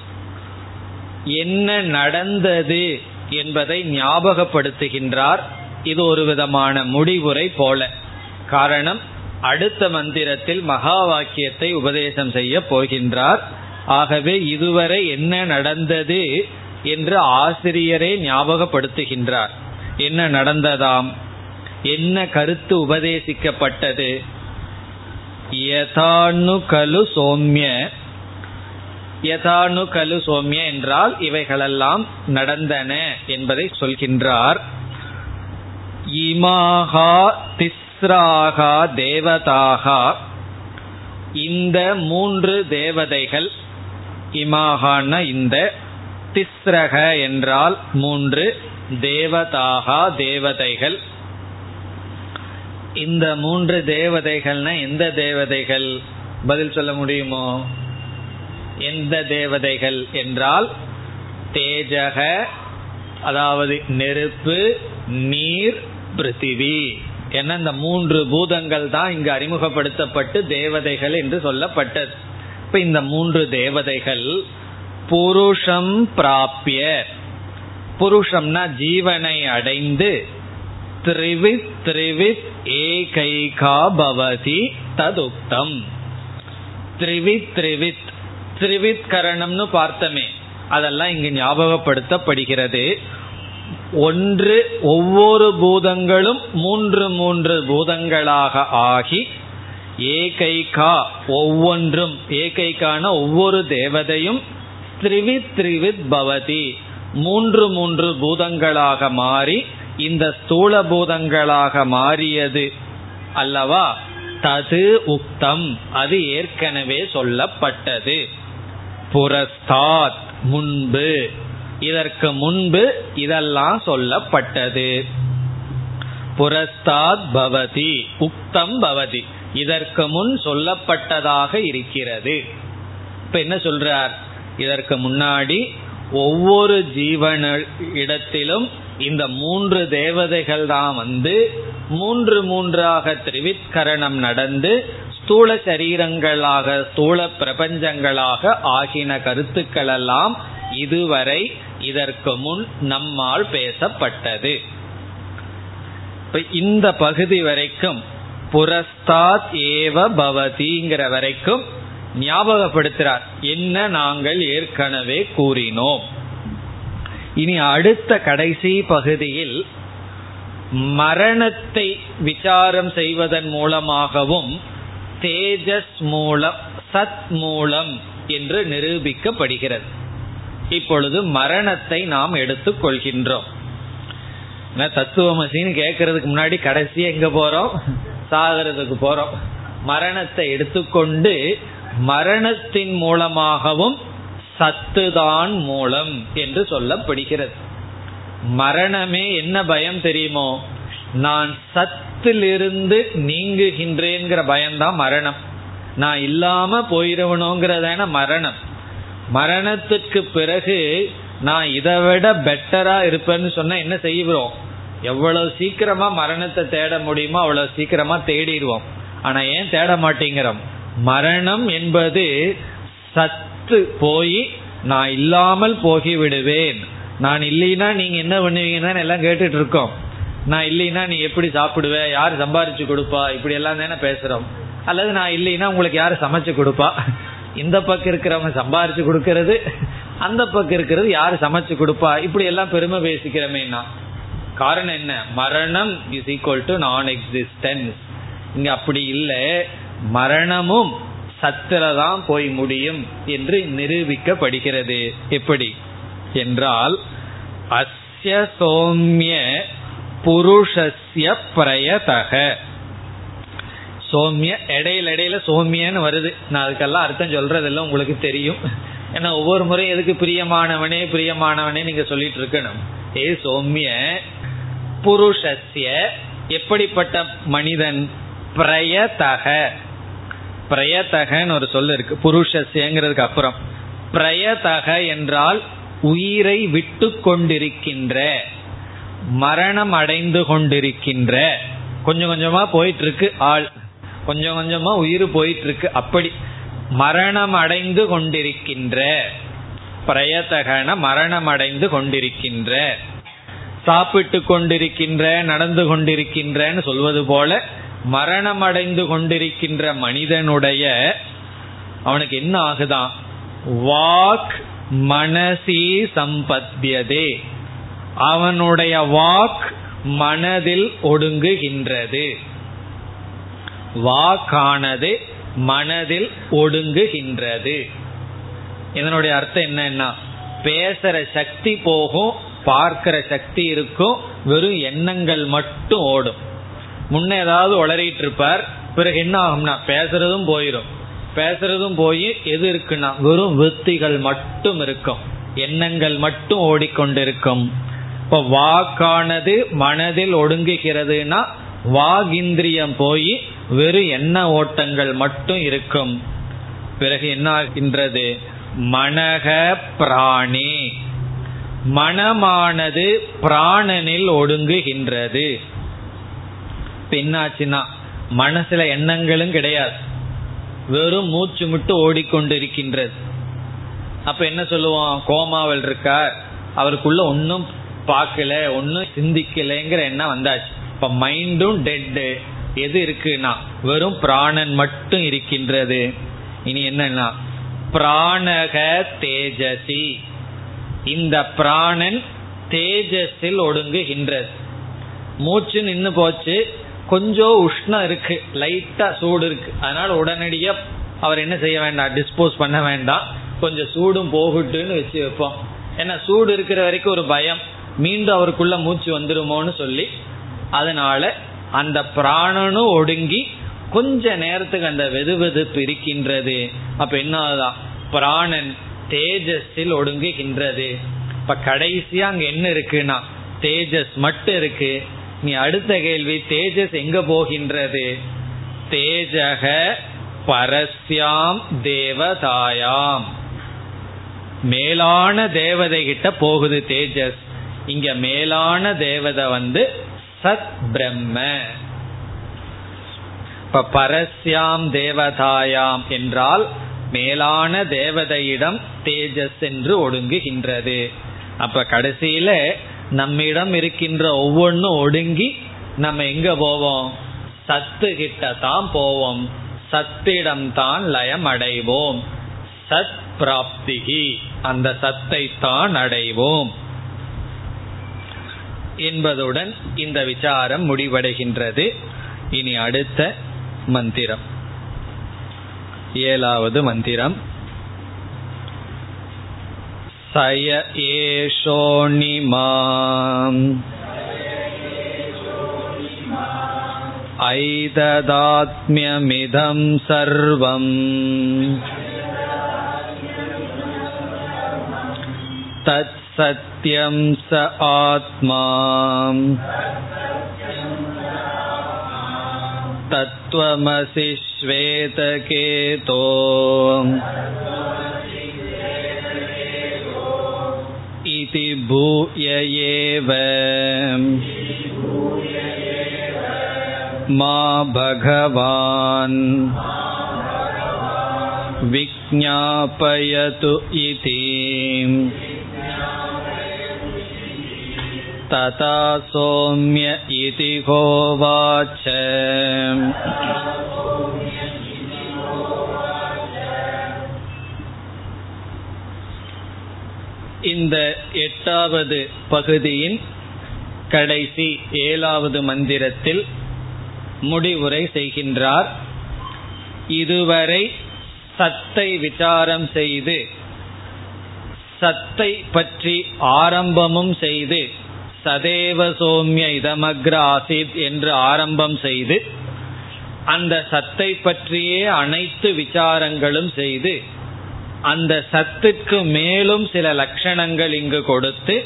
என்ன நடந்தது என்பதை ஞாபகப்படுத்துகின்றார். இது ஒரு விதமான முடிவுரை போல. காரணம் அடுத்த மந்திரத்தில் மகா வாக்கியத்தை உபதேசம் செய்ய போகின்றார். ஆகவே இதுவரை என்ன நடந்தது என்று ஆசிரியரே ஞாபகப்படுத்துகின்றார். என்ன நடந்ததாம்? என்ன கருத்து உபதேசிக்கப்பட்டது? யதானு கலு சோம்ய யதானு கலு சோமிய என்றால் இவைகளெல்லாம் நடந்தன என்பதை சொல்கின்றார். இமாகா திஸ்ராகா தேவதாகா இந்த மூன்று தேவதைகள் இமாகான இந்த திஸ்ரக என்றால் மூன்று தேவதாகா தேவதைகள். இந்த மூன்று தேவதைகள்னா எந்த தேவதைகள்? பதில் சொல்ல முடியுமோ? எந்த தேவதைகள் என்றால் தேஜக அதாவது நெருப்பு நீர் பிருத்திவி. என இந்த மூன்று பூதங்கள் தான் இங்கு அறிமுகப்படுத்தப்பட்டு தேவதைகள் என்று சொல்லப்பட்டது. இப்ப இந்த மூன்று தேவதைகள் புருஷம் பிராபிய புருஷம்னா ஜீவனை அடைந்து திரிவித் திரிவித் ஏகைகா பவதி ததுக்தம் த்ரிவித் த்ரிவித் த்ரிவித் கரணம்னு பார்த்தமே அதெல்லாம் இங்கு ஞாபகப்படுத்தப்படுகிறது. ஒன்று ஒவ்வொரு பூதங்களும் மூன்று மூன்று பூதங்களாக ஆகி ஏகைகா ஒவ்வொன்றும் ஏகைக்கான ஒவ்வொரு தேவதையும் த்ரிவித் த்ரிவித் பவதி. மூன்று மூன்று பூதங்களாக மாறி இந்த ஸ்தூல பூதங்களாக மாறியது அல்லவா? தது உக்தம் அது ஏற்கனவே சொல்லப்பட்டது. புரஸ்தாத் முன்பு. இதற்கு முன்பு இதெல்லாம் சொல்லப்பட்டது. புரஸ்தாத் பவதி உக்தம் பவதி. இதற்கு முன் சொல்லப்பட்டதாக இருக்கிறது. இப்ப என்ன சொல்றார்? இதற்கு முன்னாடி ஒவ்வொரு ஜீவன இடத்திலும் இந்த மூன்று தேவதைகள் தான் வந்து மூன்று மூன்றாக திரிவித்கரணம் நடந்து ஸ்தூல சரீரங்களாக ஸ்தூல பிரபஞ்சங்களாக ஆகின கருத்துக்கள் எல்லாம் இதுவரை இதற்கு முன் நம்மால் பேசப்பட்டது. இந்த பகுதி வரைக்கும் புரஸ்தாத் ஏவ பவதிங்கிற வரைக்கும் ஞாபகப்படுத்துறார். என்ன நாங்கள் ஏற்கனவே கூறினோம். இனி அடுத்த கடைசி பகுதியில் மரணத்தை விசாரம் செய்வதன் மூலமாகவும் தேஜஸ் மூலம் சத் மூலம் என்று நிரூபிக்கப்படுகிறது. இப்பொழுது மரணத்தை நாம் எடுத்துக் கொள்கின்றோம். தத்துவமசின்னு கேட்கறதுக்கு முன்னாடி கடைசியா எங்க போறோம்? சாகிறதுக்கு போறோம். மரணத்தை எடுத்துக்கொண்டு மரணத்தின் மூலமாகவும் சத்துதான் மூலம் என்று சொல்லப்படுகிறது. மரணமே என்ன பயம் தெரியுமோ? நான் சத் சத்திலிருந்து நீங்குகின்றேங்கிற பயம்தான் மரணம். நான் இல்லாம போயிடணுங்கிறதான மரணம். மரணத்துக்கு பிறகு நான் இதை விட பெட்டரா இருப்பேன்னு சொன்னா என்ன செய்வோம் எவ்வளவு சீக்கிரமா மரணத்தை தேட முடியுமோ அவ்வளவு சீக்கிரமா தேடிடுவோம். ஆனா ஏன் தேட மாட்டேங்கிறோம்? மரணம் என்பது சத்து போய் நான் இல்லாமல் போகிவிடுவேன். நான் இல்லைன்னா நீங்க என்ன பண்ணுவீங்கன்னு எல்லாம் கேட்டுட்டு இருக்கோம். நான் இல்லைன்னா நீ எப்படி சாப்பிடுவ? யார் சம்பாரிச்சு கொடுப்பா? இப்படி எல்லாம் தானே பேசுறோம். அல்லது நான் இல்லைன்னா உங்களுக்கு யாரு சமைச்சு கொடுப்பா? இந்த பக்கம் இருக்கிறவங்க சம்பாரிச்சு கொடுக்கறது அந்த பக்கம் இருக்கிறது யாரு சமைச்சு கொடுப்பா? இப்படி எல்லாம் பெருமை பேசிக்கிறோமேனா காரணம் என்ன? மரணம் is equal to non existence இங்க அப்படி இல்லை. மரணமும் சத்திர தான் போய் முடியும் என்று நிரூபிக்கப்படுகிறது. எப்படி? என்றால் அஸ்ய சோமிய புருஷஸ்ய பிரயதக. சோமிய இடையில இடையில சோமியன்னு வருது. நான் அதுக்கெல்லாம் அர்த்தம் சொல்றதெல்லாம் உங்களுக்கு தெரியும். ஏன்னா ஒவ்வொரு முறையும் எதுக்கு பிரியமானவனே பிரியமானவனே நீங்க சொல்லிட்டு இருக்கணும். ஏ சோமிய புருஷஸ்ய எப்படிப்பட்ட மனிதன்? பிரயதக. பிரயதகன்னு ஒரு சொல் இருக்கு. புருஷஸ்யங்கிறதுக்கு அப்புறம். பிரயதக என்றால் உயிரை விட்டு கொண்டிருக்கின்ற. மரணம் அடைந்து கொண்டிருக்கின்ற. கொஞ்சம் கொஞ்சமா போயிட்டு இருக்கு ஆள். கொஞ்சம் கொஞ்சமா உயிர் போயிட்டு இருக்கு அப்படி. மரணம் அடைந்து கொண்டிருக்கின்ற. பிரயத்தகன மரணம் அடைந்து கொண்டிருக்கின்ற. சாப்பிட்டு கொண்டிருக்கின்ற நடந்து கொண்டிருக்கின்றன்னு சொல்வது போல மரணம் அடைந்து கொண்டிருக்கின்ற மனிதனுடைய அவனுக்கு என்ன ஆகுதான்? வாக் மனசி சம்பத்தியதே அவனுடைய வாக் மனதில் ஒடுங்குகின்றது. வாக்கானது மனதில் ஒடுங்குகின்றது. இதனுடைய அர்த்தம் என்னன்னா பேசுற சக்தி போகும் பார்க்கிற சக்தி இருக்கும் வெறும் எண்ணங்கள் மட்டும் ஓடும். முன்ன ஏதாவது உளறிட்டு இருப்பார் பிறகு என்ன ஆகும்னா பேசுறதும் போயிடும் பேசுறதும் போய் எது இருக்குன்னா வெறும் விற்த்திகள் மட்டும் இருக்கும். எண்ணங்கள் மட்டும் ஓடிக்கொண்டிருக்கும். இப்ப வாக்கானது மனதில் ஒடுங்குகிறதுனா வாகிந்திரியம் போய் வெறும் எண்ண ஓட்டங்கள் மட்டும் இருக்கும். பிறகு என்ன ஆகின்றது? மனக பிராணி. மனமானது பிராணனில் ஒடுங்குகின்றது. என்னாச்சுன்னா மனசுல எண்ணங்களும் கிடையாது. வெறும் மூச்சு மட்டும் ஓடிக்கொண்டிருக்கின்றது. அப்ப என்ன சொல்லுவோம் கோமாவல் இருக்கார். அவருக்குள்ள ஒன்னும் பார்க்கல ஒன்னும் சிந்திக்கலைங்கிற எண்ணம் வந்தாச்சு. இப்ப மைண்டும் டெட்டு எது இருக்குன்னா வெறும் பிராணன் மட்டும் இருக்கின்றது. இனி என்னன்னா பிராணக தேஜசி. இந்த பிராணன் தேஜஸில் ஒடுங்குகின்றது. மூச்சு நின்று போச்சு கொஞ்சம் உஷ்ணம் இருக்கு லைட்டா சூடு இருக்கு. அதனால உடனடியா அவர் என்ன செய்ய வேண்டாம் டிஸ்போஸ் பண்ண வேண்டாம். கொஞ்சம் சூடும் போகட்டுன்னு வச்சு வைப்போம். ஏன்னா சூடு இருக்கிற வரைக்கும் ஒரு பயம். மீண்டும் அவருக்குள்ள மூச்சு வந்துருமோன்னு சொல்லி அதனால அந்த பிராணனும் ஒடுங்கி கொஞ்ச நேரத்துக்கு அந்த வெது வெதுப்பு இருக்கின்றது. அப்ப என்னதான் பிராணன் தேஜஸில் ஒடுங்குகின்றது. இப்ப கடைசியா அங்க என்ன இருக்குன்னா தேஜஸ் மட்டும் இருக்கு. நீ அடுத்த கேள்வி தேஜஸ் எங்க போகின்றது? தேஜக பரஸ்யாம் தேவதாயாம். மேலான தேவதை கிட்ட போகுது தேஜஸ். இங்க மேலான தேவதை வந்து சத் பிரம்ம. இப்ப பரஸ்யாம் தேவதாயாம் என்றால் மேலான தேவதையிடம் தேஜஸ் என்று ஒடுங்குகின்றது. அப்ப கடைசியில நம்மிடம் இருக்கின்ற ஒவ்வொன்றும் ஒடுங்கி நம்ம எங்க போவோம்? சத்து கிட்ட தான் போவோம். சத்திடம் தான் லயம் அடைவோம். சத் பிராப்திகி அந்த சத்தை தான் அடைவோம். என்பதுடன் இந்த விசாரம் முடிவடைகின்றது இனி அடுத்த மந்திரம் ஏழாவது மந்திரம் சய ஏஷோணிமாம் ऐददात्म्यमिदं सर्वम् तत्सत्यं स आत्मा तत्त्वमसि श्वेतकेतो इति भूय एव मा भगवान् विज्ञापयतु इति तथा सौम्य इति होवाच இந்த எட்டாவது பகுதியின் கடைசி ஏழாவது மந்திரத்தில் முடிவுரை செய்கின்றார் இதுவரை சத்தை விசாரம் செய்து சத்தை பற்றி ஆரம்பமும் செய்து சதேவ சோம்ய இதமக்ர ஆசித் என்று ஆரம்பம் செய்து அந்த சத்தை பற்றியே அனைத்து விசாரங்களும் செய்து அந்த சத்துக்கு மேலும் சில லட்சணங்கள் இங்கு கொடுத்து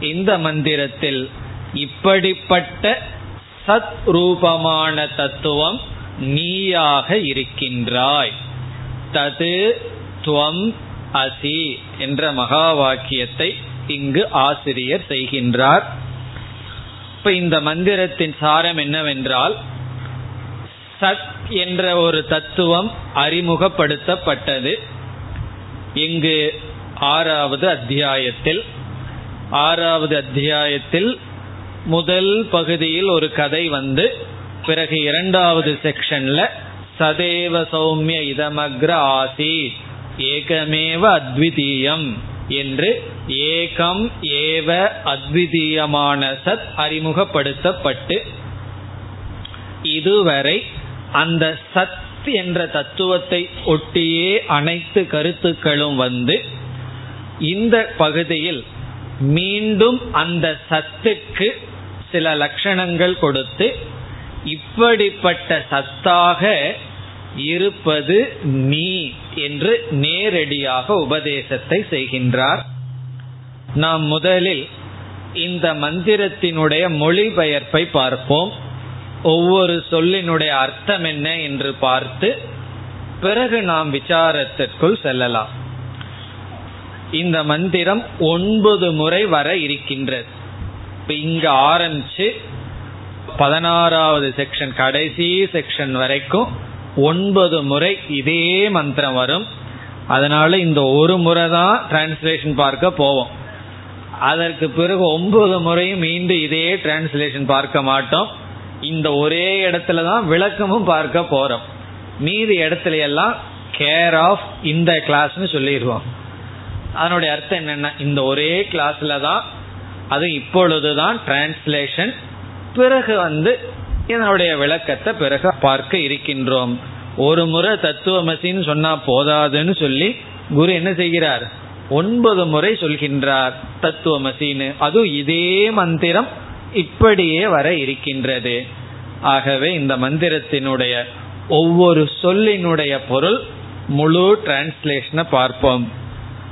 இந்த மந்திரத்தில் இப்படிப்பட்ட சத் ரூபமான தத்துவம் நீயாக இருக்கின்றாய். தது துவம் அசி என்ற மகா வாக்கியத்தை இங்கு ஆசிரியர் செய்கின்றார். இப்ப இந்த மந்திரத்தின் சாரம் என்னவென்றால் சத் என்ற ஒரு தத்துவம் அறிமுகப்படுத்தப்பட்டது. இங்கு ஆறாவது அத்தியாயத்தில் ஆறாவது அத்தியாயத்தில் முதல் பகுதியில் ஒரு கதை வந்து பிறகு இரண்டாவது செக்ஷன்ல சதேவ சௌமிய இதமக்ர ஆசி ஏகமேவ அத்விதீயம் என்று ஏகம் ஏவ அத்விதீயமான சத் அறிமுகப்படுத்தப்பட்டு இதுவரை அந்த சத் என்ற தத்துவத்தை ஒட்டியே அனைத்து கருத்துக்களும் வந்து இந்த பகுதியில் மீண்டும் அந்த சத்துக்கு சில லட்சணங்கள் கொடுத்து இப்படிப்பட்ட சத்தாக இருப்பது நீ என்று நேரடியாக உபதேசத்தை செய்கின்றார். நாம் முதலில் இந்த மந்திரத்தினுடைய மொழிபெயர்ப்பை பார்ப்போம். ஒவ்வொரு சொல்லினுடைய அர்த்தம் என்ன என்று பார்த்து பிறகு நாம் விசாரத்திற்குள் செல்லலாம். இந்த மந்திரம் ஒன்பது முறை வர இருக்கின்றது. இப்போ இங்க ஆரம்பிச்சு பதினாறாவது செக்ஷன் கடைசி செக்ஷன் வரைக்கும் ஒன்பது முறை இதே மந்திரம் வரும். அதனால இந்த ஒரு முறை தான் டிரான்ஸ்லேஷன் பார்க்க போவோம். அதற்கு பிறகு ஒன்பது முறையும் மீண்டும் இதே டிரான்ஸ்லேஷன் பார்க்க மாட்டோம். இந்த ஒரே இடத்துல தான் விளக்கமும் பார்க்க போறோம். மீதி இடத்துல எல்லாம் கேர் ஆஃப் இந்த கிளாஸ்னு சொல்லிடுவோம். அதனுடைய அர்த்தம் என்னன்னா இந்த ஒரே கிளாஸ்ல தான் அது இப்பொழுது தான் டிரான்ஸ்லேஷன் பிறகு வந்து இதனுடைய விளக்கத்தை பிறகு பார்க்க இருக்கின்றோம். ஒரு முறை தத்துவமசின்னு சொன்னா போதாதுன்னு சொல்லி குரு என்ன செய்கிறார்? ஒன்பது முறை சொல்கின்றார் தத்துவமசின்னு. அதுவும் இதே மந்திரம் இப்படியே வர இருக்கின்றது. ஆகவே இந்த மந்திரத்தினுடைய ஒவ்வொரு சொல்லினுடைய பொருள் முழு டிரான்ஸ்லேஷனை பார்ப்போம்.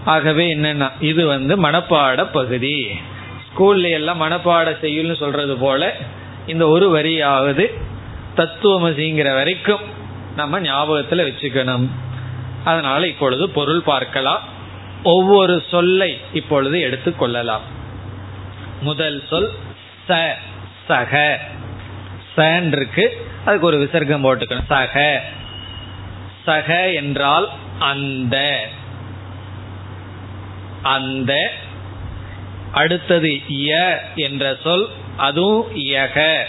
ஆகவே என்னன்னா இது வந்து மனப்பாட பகுதி. ஸ்கூல்ல எல்லாம் மனப்பாட செய்யுள்னு சொல்றது போல இந்த ஒரு வரியாவது தத்துவமசிங்கிற வரைக்கும் நம்ம ஞாபகத்துல வச்சுக்கணும். அதனால இப்பொழுது பொருள் பார்க்கலாம். ஒவ்வொரு சொல்லை இப்பொழுது எடுத்துக்கொள்ளலாம் முதல் சொல் ச சக. சன் இருக்கு அதுக்கு ஒரு விசர்க்கம் போட்டுக்கணும். சக. சக என்றால் அந்த. அந்த. அடுத்தது ய என்ற சொல் அதுவும் யக.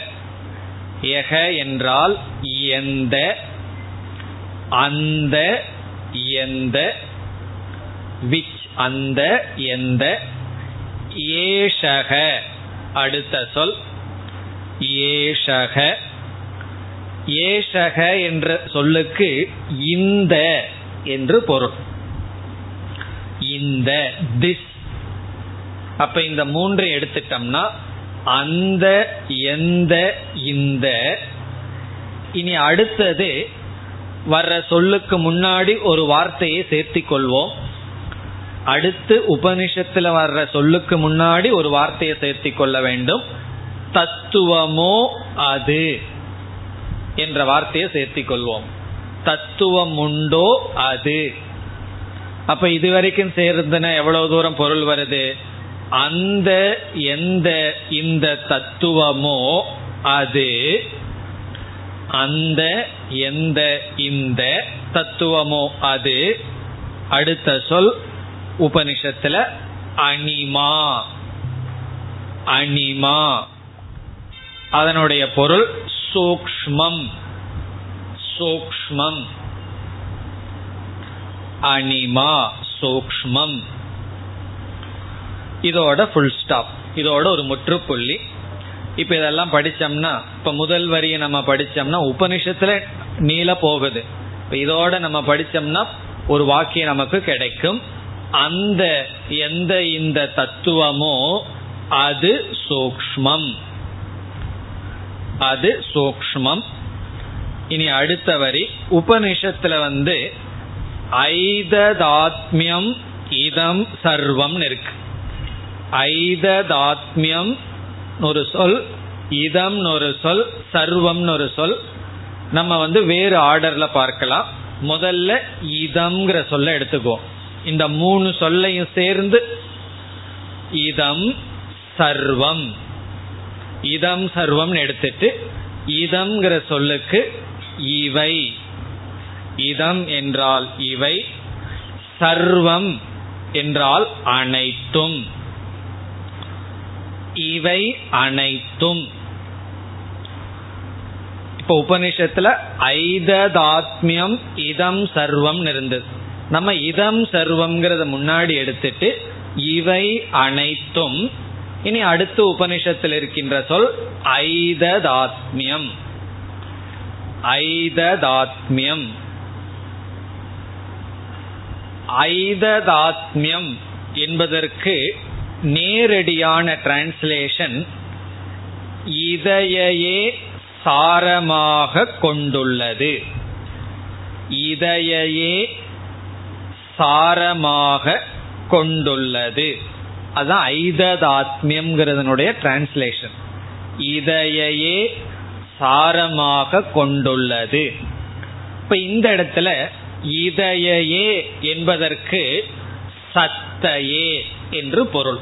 யக என்றால் எந்த. அந்த எந்த. விச் அந்த எந்த ஏஷக. அடுத்த சொல். ஏஷக. ஏஷக என்ற சொல்லுக்கு இந்த என்று பொருள். இந்த திஸ் அப்ப இந்த மூன்றை எடுத்துட்டோம்னா அந்த எந்த இந்த. இனி அடுத்தது வர்ற சொல்லுக்கு முன்னாடி ஒரு வார்த்தையை சேர்த்திக் கொள்வோம். அடுத்து உபனிஷத்துல வர்ற சொல்லுக்கு முன்னாடி ஒரு வார்த்தையை சேர்த்தி கொள்ள வேண்டும். தத்துவமோ அது என்ற வார்த்தையை சேர்த்தி கொள்வோம். தத்துவம் உண்டோ அது. அப்ப இதுவரைக்கும் சேர்ந்தன எவ்வளவு தூரம் பொருள் வருது? அந்த எந்த இந்த தத்துவமோ அது. அந்த எந்த இந்த தத்துவமோ அது. அடுத்த சொல் உபனிஷத்துல அனிமா. அனிமா. அதனுடைய பொருள் சூக்ஷ்மம். சூக்ஷ்மம். அனிமா சூக்ஷ்மம். இதோட ஃபுல் ஸ்டாப் இதோட ஒரு முற்றுப்புள்ளி. இப்ப இதெல்லாம் படிச்சோம்னா இப்ப முதல் வரியை நம்ம படிச்சோம்னா உபனிஷத்துல நீள போகுது. இப்ப இதோட நம்ம படிச்சோம்னா ஒரு வாக்கியம் நமக்கு கிடைக்கும். அந்த எந்த இந்த தத்துவமோ அது சூக்ஷ்மம். அது சூக்ஷ்மம். இனி அடுத்த வரி. உபனிஷத்துல வந்து ஐததாத்மியம் இதம் சர்வம் இருக்கு. ஐததாத்மியம் ஒரு சொல் இதம் ஒரு சொல் சர்வம் ஒரு சொல். நம்ம வந்து வேறு ஆர்டர்ல பார்க்கலாம். முதல்ல இதம்ங்கிற சொல்ல எடுத்துக்குவோம். இந்த மூணு சொல்லையும் சேர்ந்து இதம் சர்வம். இதம் சர்வம் எடுத்துட்டு இதம்ங்கிற சொல்லுக்கு இவை. இதம் என்றால் இவை சர்வம் என்றால் அனைத்தும். இவை அனைத்தும். இப்ப உபனிஷத்துல ஐததாத்மியம் இதம் சர்வம் இருந்தது. நம்ம இதம் சர்வம்ங்கிறத முன்னாடி எடுத்துட்டு இவை அனைத்தும். இனி அடுத்த உபனிஷத்தில் இருக்கின்ற சொல் ஐததாத்மியம். ஐததாத்மியம். ஐததாத்மியம் என்பதற்கு நேரடியான டிரான்ஸ்லேஷன் இதையே சாரமாக கொண்டுள்ளது. இதையே சாரமாக கொண்டுள்ளது. அதுதான் ஐததாத்மியம்ங்கிறதனுடைய டிரான்ஸ்லேஷன் இதையே சாரமாக கொண்டுள்ளது. இப்ப இந்த இடத்துல இதையே என்பதற்கு சத்தையே என்று பொருள்.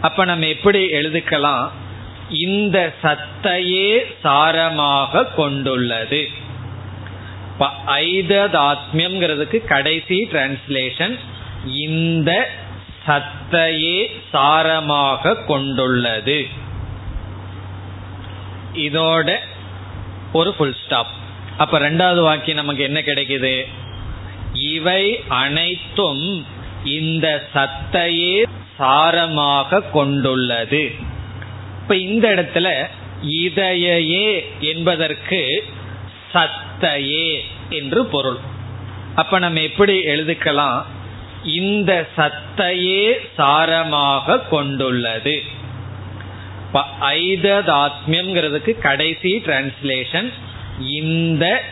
அப்ப நம்ம எப்படி எழுதுக்கலாம்? இந்த சத்தையே சாரமாக கொண்டுள்ளது. ஐததாத்மியம்ங்கிறதுக்கு கடைசி டிரான்ஸ்லேஷன் இந்த சத்தையே சாரமாக கொண்டுள்ளது. இதோட ஒரு ஃபுல் ஸ்டாப் அப்ப ரெண்டாவது வாக்கியம் நமக்கு என்ன கிடைக்குது? இவை அனைத்தும் இந்த சத்தையே சாரமாக கொண்டுள்ளது. இப்ப இந்த இடத்துல இதையே என்பதற்கு சத்தையே என்று பொருள். அப்ப நம்ம எப்படி எழுதுக்கலாம்? இந்த சத்தையே சாரமாக கொண்டுள்ளது. ஐததாத்மியம்ங்கிறதுக்கு கடைசி டிரான்ஸ்லேஷன் இந்த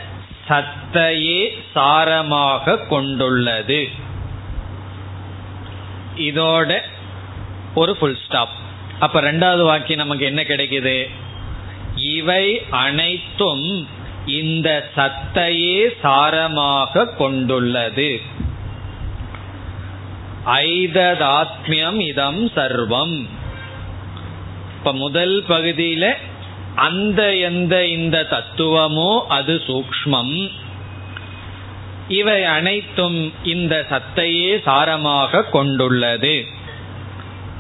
சத்தையே சாரமாக கொண்டுள்ளது. இதோட ஒரு ஃபுல் ஸ்டாப் அப்ப ரெண்டாவது வாக்கியம் நமக்கு என்ன கிடைக்குது? இவை அனைத்தும் இந்த சத்தையே சாரமாக கொண்டுள்ளது. ஐததாத்மியம் இதம் சர்வம். இப்ப முதல் பகுதியில அந்த எந்த இந்த தத்துவமோ அது சூக்மம் இவை அனைத்தும் இந்த சத்தையே சாரமாக கொண்டுள்ளது.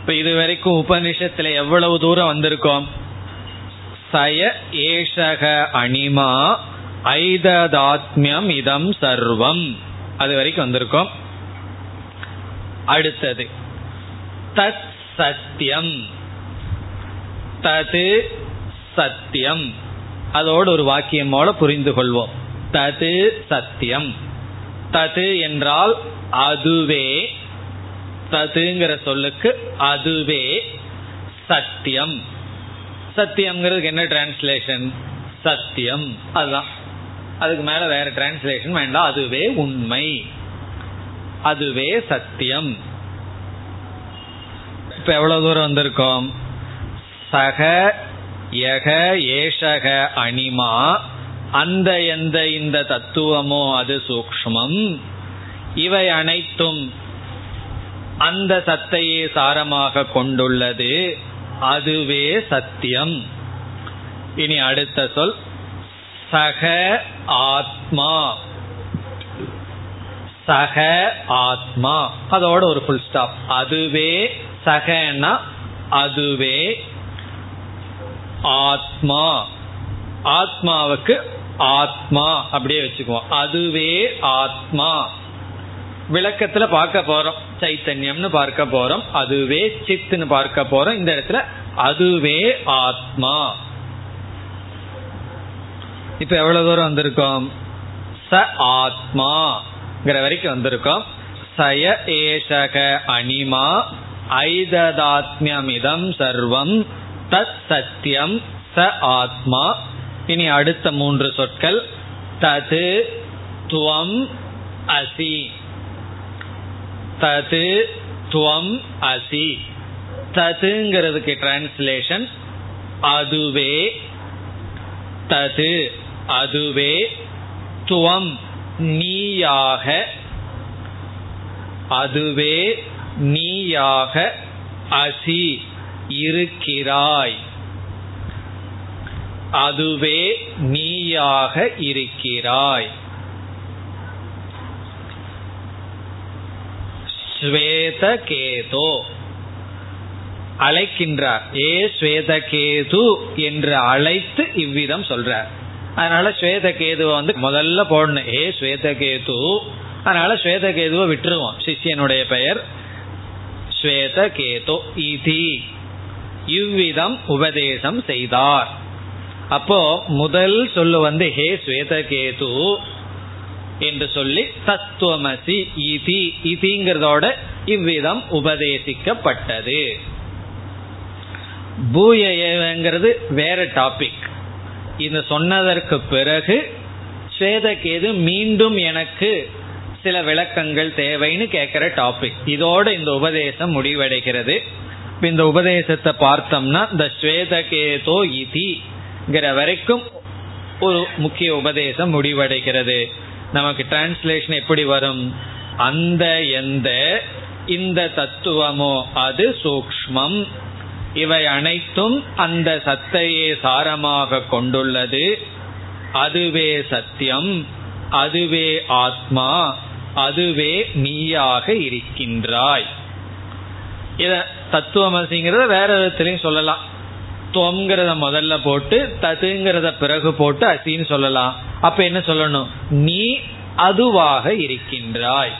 இப்ப இதுவரைக்கும் உபனிஷத்துல எவ்வளவு தூரம் வந்திருக்கோம்? சய ஏஷக அனிமா ஐததாத்மியம் இதம் சர்வம். அது வரைக்கும் வந்திருக்கோம். அடுத்தது. தத் சத்தியம் தது சத்தியம் அதோடு ஒரு வாக்கியமோட புரிந்து கொள்வோம். தது சத்தியம் தது என்றால் அதுவே. ததுங்கிற சொல்லுக்கு அதுவே சத்தியம் அசத்தியம்ங்கிறதுக்கு என்ன டிரான்ஸ்லேஷன் சத்தியம். அதுதான். அதுக்கு மேல வேற டிரான்ஸ்லேஷன் வேண்டாம். அதுவே உண்மை. அதுவே சத்தியம். இப்ப எவ்வளவு தூரம் வந்திருக்கோம்? சக யக ஏஷக அனிமா அந்த எந்த இந்த தத்துவமோ அது சூக்மம் இவை அனைத்தும் அந்த சத்தையே சாரமாக கொண்டுள்ளது. அதுவே சத்தியம். இனி அடுத்த சொல் சக ஆத்மா. சக ஆத்மா. அதோட ஒரு ஃபுல் ஸ்டாப் அதுவே சகனா அதுவே ஆத்மா. ஆத்மாவுக்கு ஆத்மா அப்படியே வச்சுக்குவோம். அதுவே ஆத்மா. விளக்கத்துல பார்க்க போறோம். சைத்தன்யம்னு பார்க்க போறோம். அதுவே சித்துன்னு பார்க்க போறோம். இந்த இடத்துல அதுவே ஆத்மா. இப்ப எவ்வளவு தூரம் வந்திருக்கோம்? ச ஆத்மாங்கிற வரைக்கும் வந்திருக்கோம். சய ஏஷக அனிமா ஐததாத்மியமிதம் சர்வம் தத் சத்தியம் ச ஆத்மா. இனி அடுத்த மூன்று சொற்கள் தது துவம் அசி. தது துவம் அசி. ததுங்கிறதுக்கு டிரான்ஸ்லேஷன் அதுவே தது அதுவே துவம் நீயாக. அதுவே நீயாக அசி இருக்கிறாய். அதுவே நீயாக இருக்கிறாய். ஸ்வேதகேதோ. அழைக்கின்றார். ஏ ஸ்வேதகேது என்று அழைத்து இவ்விதம் சொல்றார். அதனால ஸ்வேதகேதுவை வந்து முதல்ல போடணும். ஏ ஸ்வேதகேது. அதனால ஸ்வேதகேதுவை விட்டுருவோம். சிஷியனுடைய பெயர் ஸ்வேதகேது இதி. இவ்விதம் உபதேசம் செய்தார். அப்போ முதல் சொல்லு வந்து ஹே ஸ்வேதகேது. என்று சொல்லி தத்துவமசி இதி இதிங்கிறதோட இவ்விதம் உபதேசிக்கப்பட்டது. பூயங்கிறது வேற டாபிக் இந்த சொன்னதற்கு பிறகு ஸ்வேதகேது மீண்டும் எனக்கு சில விளக்கங்கள் தேவைன்னு கேட்கிற டாபிக் இதோட இந்த உபதேசம் முடிவடைகிறது. இந்த உபதேசத்தை பார்த்தோம்னா இந்த ஸ்வேதகேதோ இதிங்கிற வரைக்கும் ஒரு முக்கிய உபதேசம் முடிவடைகிறது. நமக்கு டிரான்ஸ்லேஷன் எப்படி வரும்? அந்த எந்த இந்த தத்துவமோ அது சூக்மம் இவை அனைத்தும் அந்த சத்தையே சாரமாக கொண்டுள்ளது. அதுவே சத்தியம் அதுவே ஆத்மா அதுவே நீயாக இருக்கின்றாய். இத தத்துவமசிங்கிறத வேற விதத்திலையும் சொல்லலாம். துவங்கிறத முதல்ல போட்டு ததுங்கிறத பிறகு போட்டு அசின்னு சொல்லலாம். அப்ப என்ன சொல்லணும்? நீ அதுவாக இருக்கின்றாய்.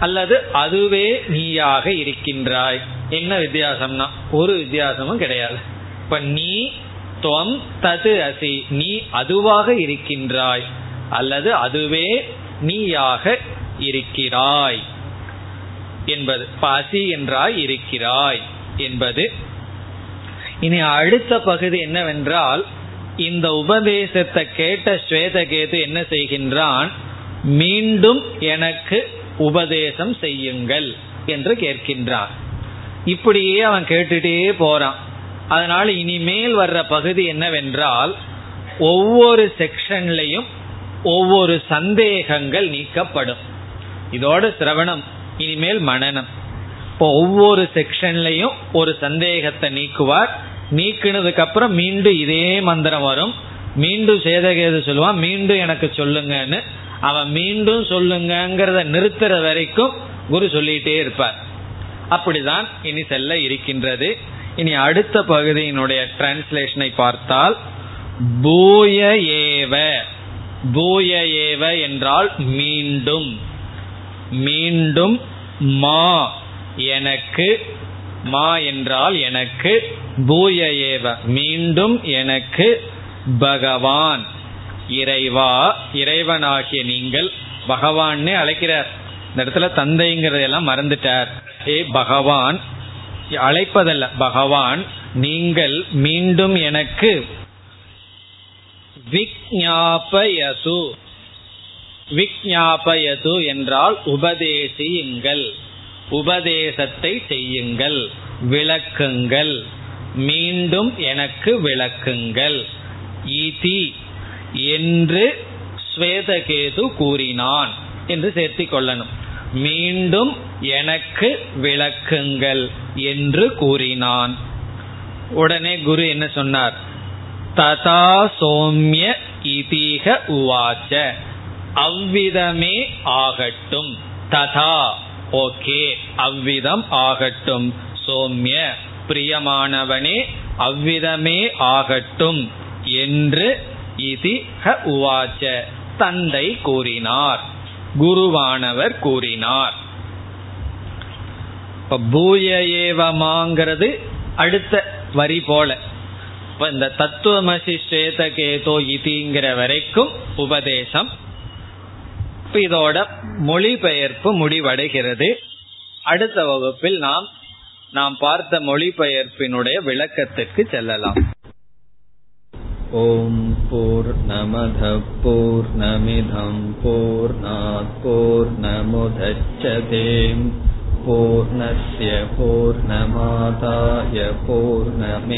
அல்லது அதுவே நீயாக இருக்கின்றாய். என்ன வித்தியாசம்னா ஒரு வித்தியாசமும் கிடையாது. இப்ப நீ துவம் தது அசி நீ அதுவாக இருக்கின்றாய். அல்லது அதுவே நீயாக இருக்கிறாய் என்பது. பசி என்றாய் இருக்கிறாய் என்பது இனி அடுத்த பகுதி என்னவென்றால் இந்த உபதேசத்தை கேட்ட ஸ்வேதகேது என்ன செய்கின்றான்? மீண்டும் எனக்கு உபதேசம் செய்யுங்கள் என்று கேட்கின்றான் இப்படியே அவன் கேட்டுட்டே போறான். அதனால இனிமேல் வர்ற பகுதி என்னவென்றால் ஒவ்வொரு செக்ஷன்லையும் ஒவ்வொரு சந்தேகங்கள் நீக்கப்படும். இதோட சிரவணம் இனிமேல் மனநம். இப்போ ஒவ்வொரு செக்ஷன்லையும் ஒரு சந்தேகத்தை நீக்குவார். நீக்கினதுக்கு அப்புறம் மீண்டும் இதே மந்திரம் வரும். மீண்டும் சேதகேது சொல்லுவான் மீண்டும் எனக்கு சொல்லுங்கன்னு. அவன் மீண்டும் சொல்லுங்கிறத நிறுத்துற வரைக்கும் குரு சொல்லிட்டே இருப்பார். அப்படிதான் இனி செல்ல இருக்கின்றது. இனி அடுத்த பகுதியினுடைய டிரான்ஸ்லேஷனை பார்த்தால் பூய ஏவ. பூய ஏவ என்றால் மீண்டும். மீண்டும் மா எனக்கு மா என்றால் எனக்கு பூய ஏவ மீண்டும் எனக்கு பகவான். இறைவா இறைவனாகிய நீங்கள் பகவான்னே அழைக்கிறார். இந்த இடத்துல தந்தைங்கிறதெல்லாம் மறந்துட்டார். ஏ பகவான் அழைப்பதல்ல பகவான் நீங்கள் மீண்டும் எனக்கு விக்ஞாபயசு விக்ஞாபயது என்றால் உபதேசியுங்கள். உபதேசத்தை செய்யுங்கள். விளக்குங்கள். மீண்டும் எனக்கு விளக்குங்கள். இதி என்று ஸ்வேதகேது கூறினான் என்று சேர்த்திக் கொள்ளணும். மீண்டும் எனக்கு விளக்குங்கள் என்று கூறினான். உடனே குரு என்ன சொன்னார்? ததா சோம்ய இதீக உவாச்ச. அவ்விதமே ஆகட்டும். ததா. ஓகே அவ்விதம் ஆகட்டும். சோம்ய பிரியமானவனே அவ்விதமே ஆகட்டும் என்று இதி ஹ உவாச்ச. தந்தை கூறினார் குருவானவர் கூறினார். இப்ப பூய ஏவமாங்கிறது அடுத்த வரி போல. இப்ப இந்த தத்துவமசி ஸ்வேதகேதோ இதிங்கிற வரைக்கும் உபதேசம் இதோட மொழிபெயர்ப்பு முடிவடைகிறது அடுத்த வகுப்பில் நாம் நாம் பார்த்த மொழிபெயர்ப்பினுடைய விளக்கத்திற்கு செல்லலாம் ॐ पूर्णमधः पूर्णमिधं पूर्णात् पूर्णमुदच्छते पूर्णस्य पूर्णमादाय पूर्णमेवावशिष्यते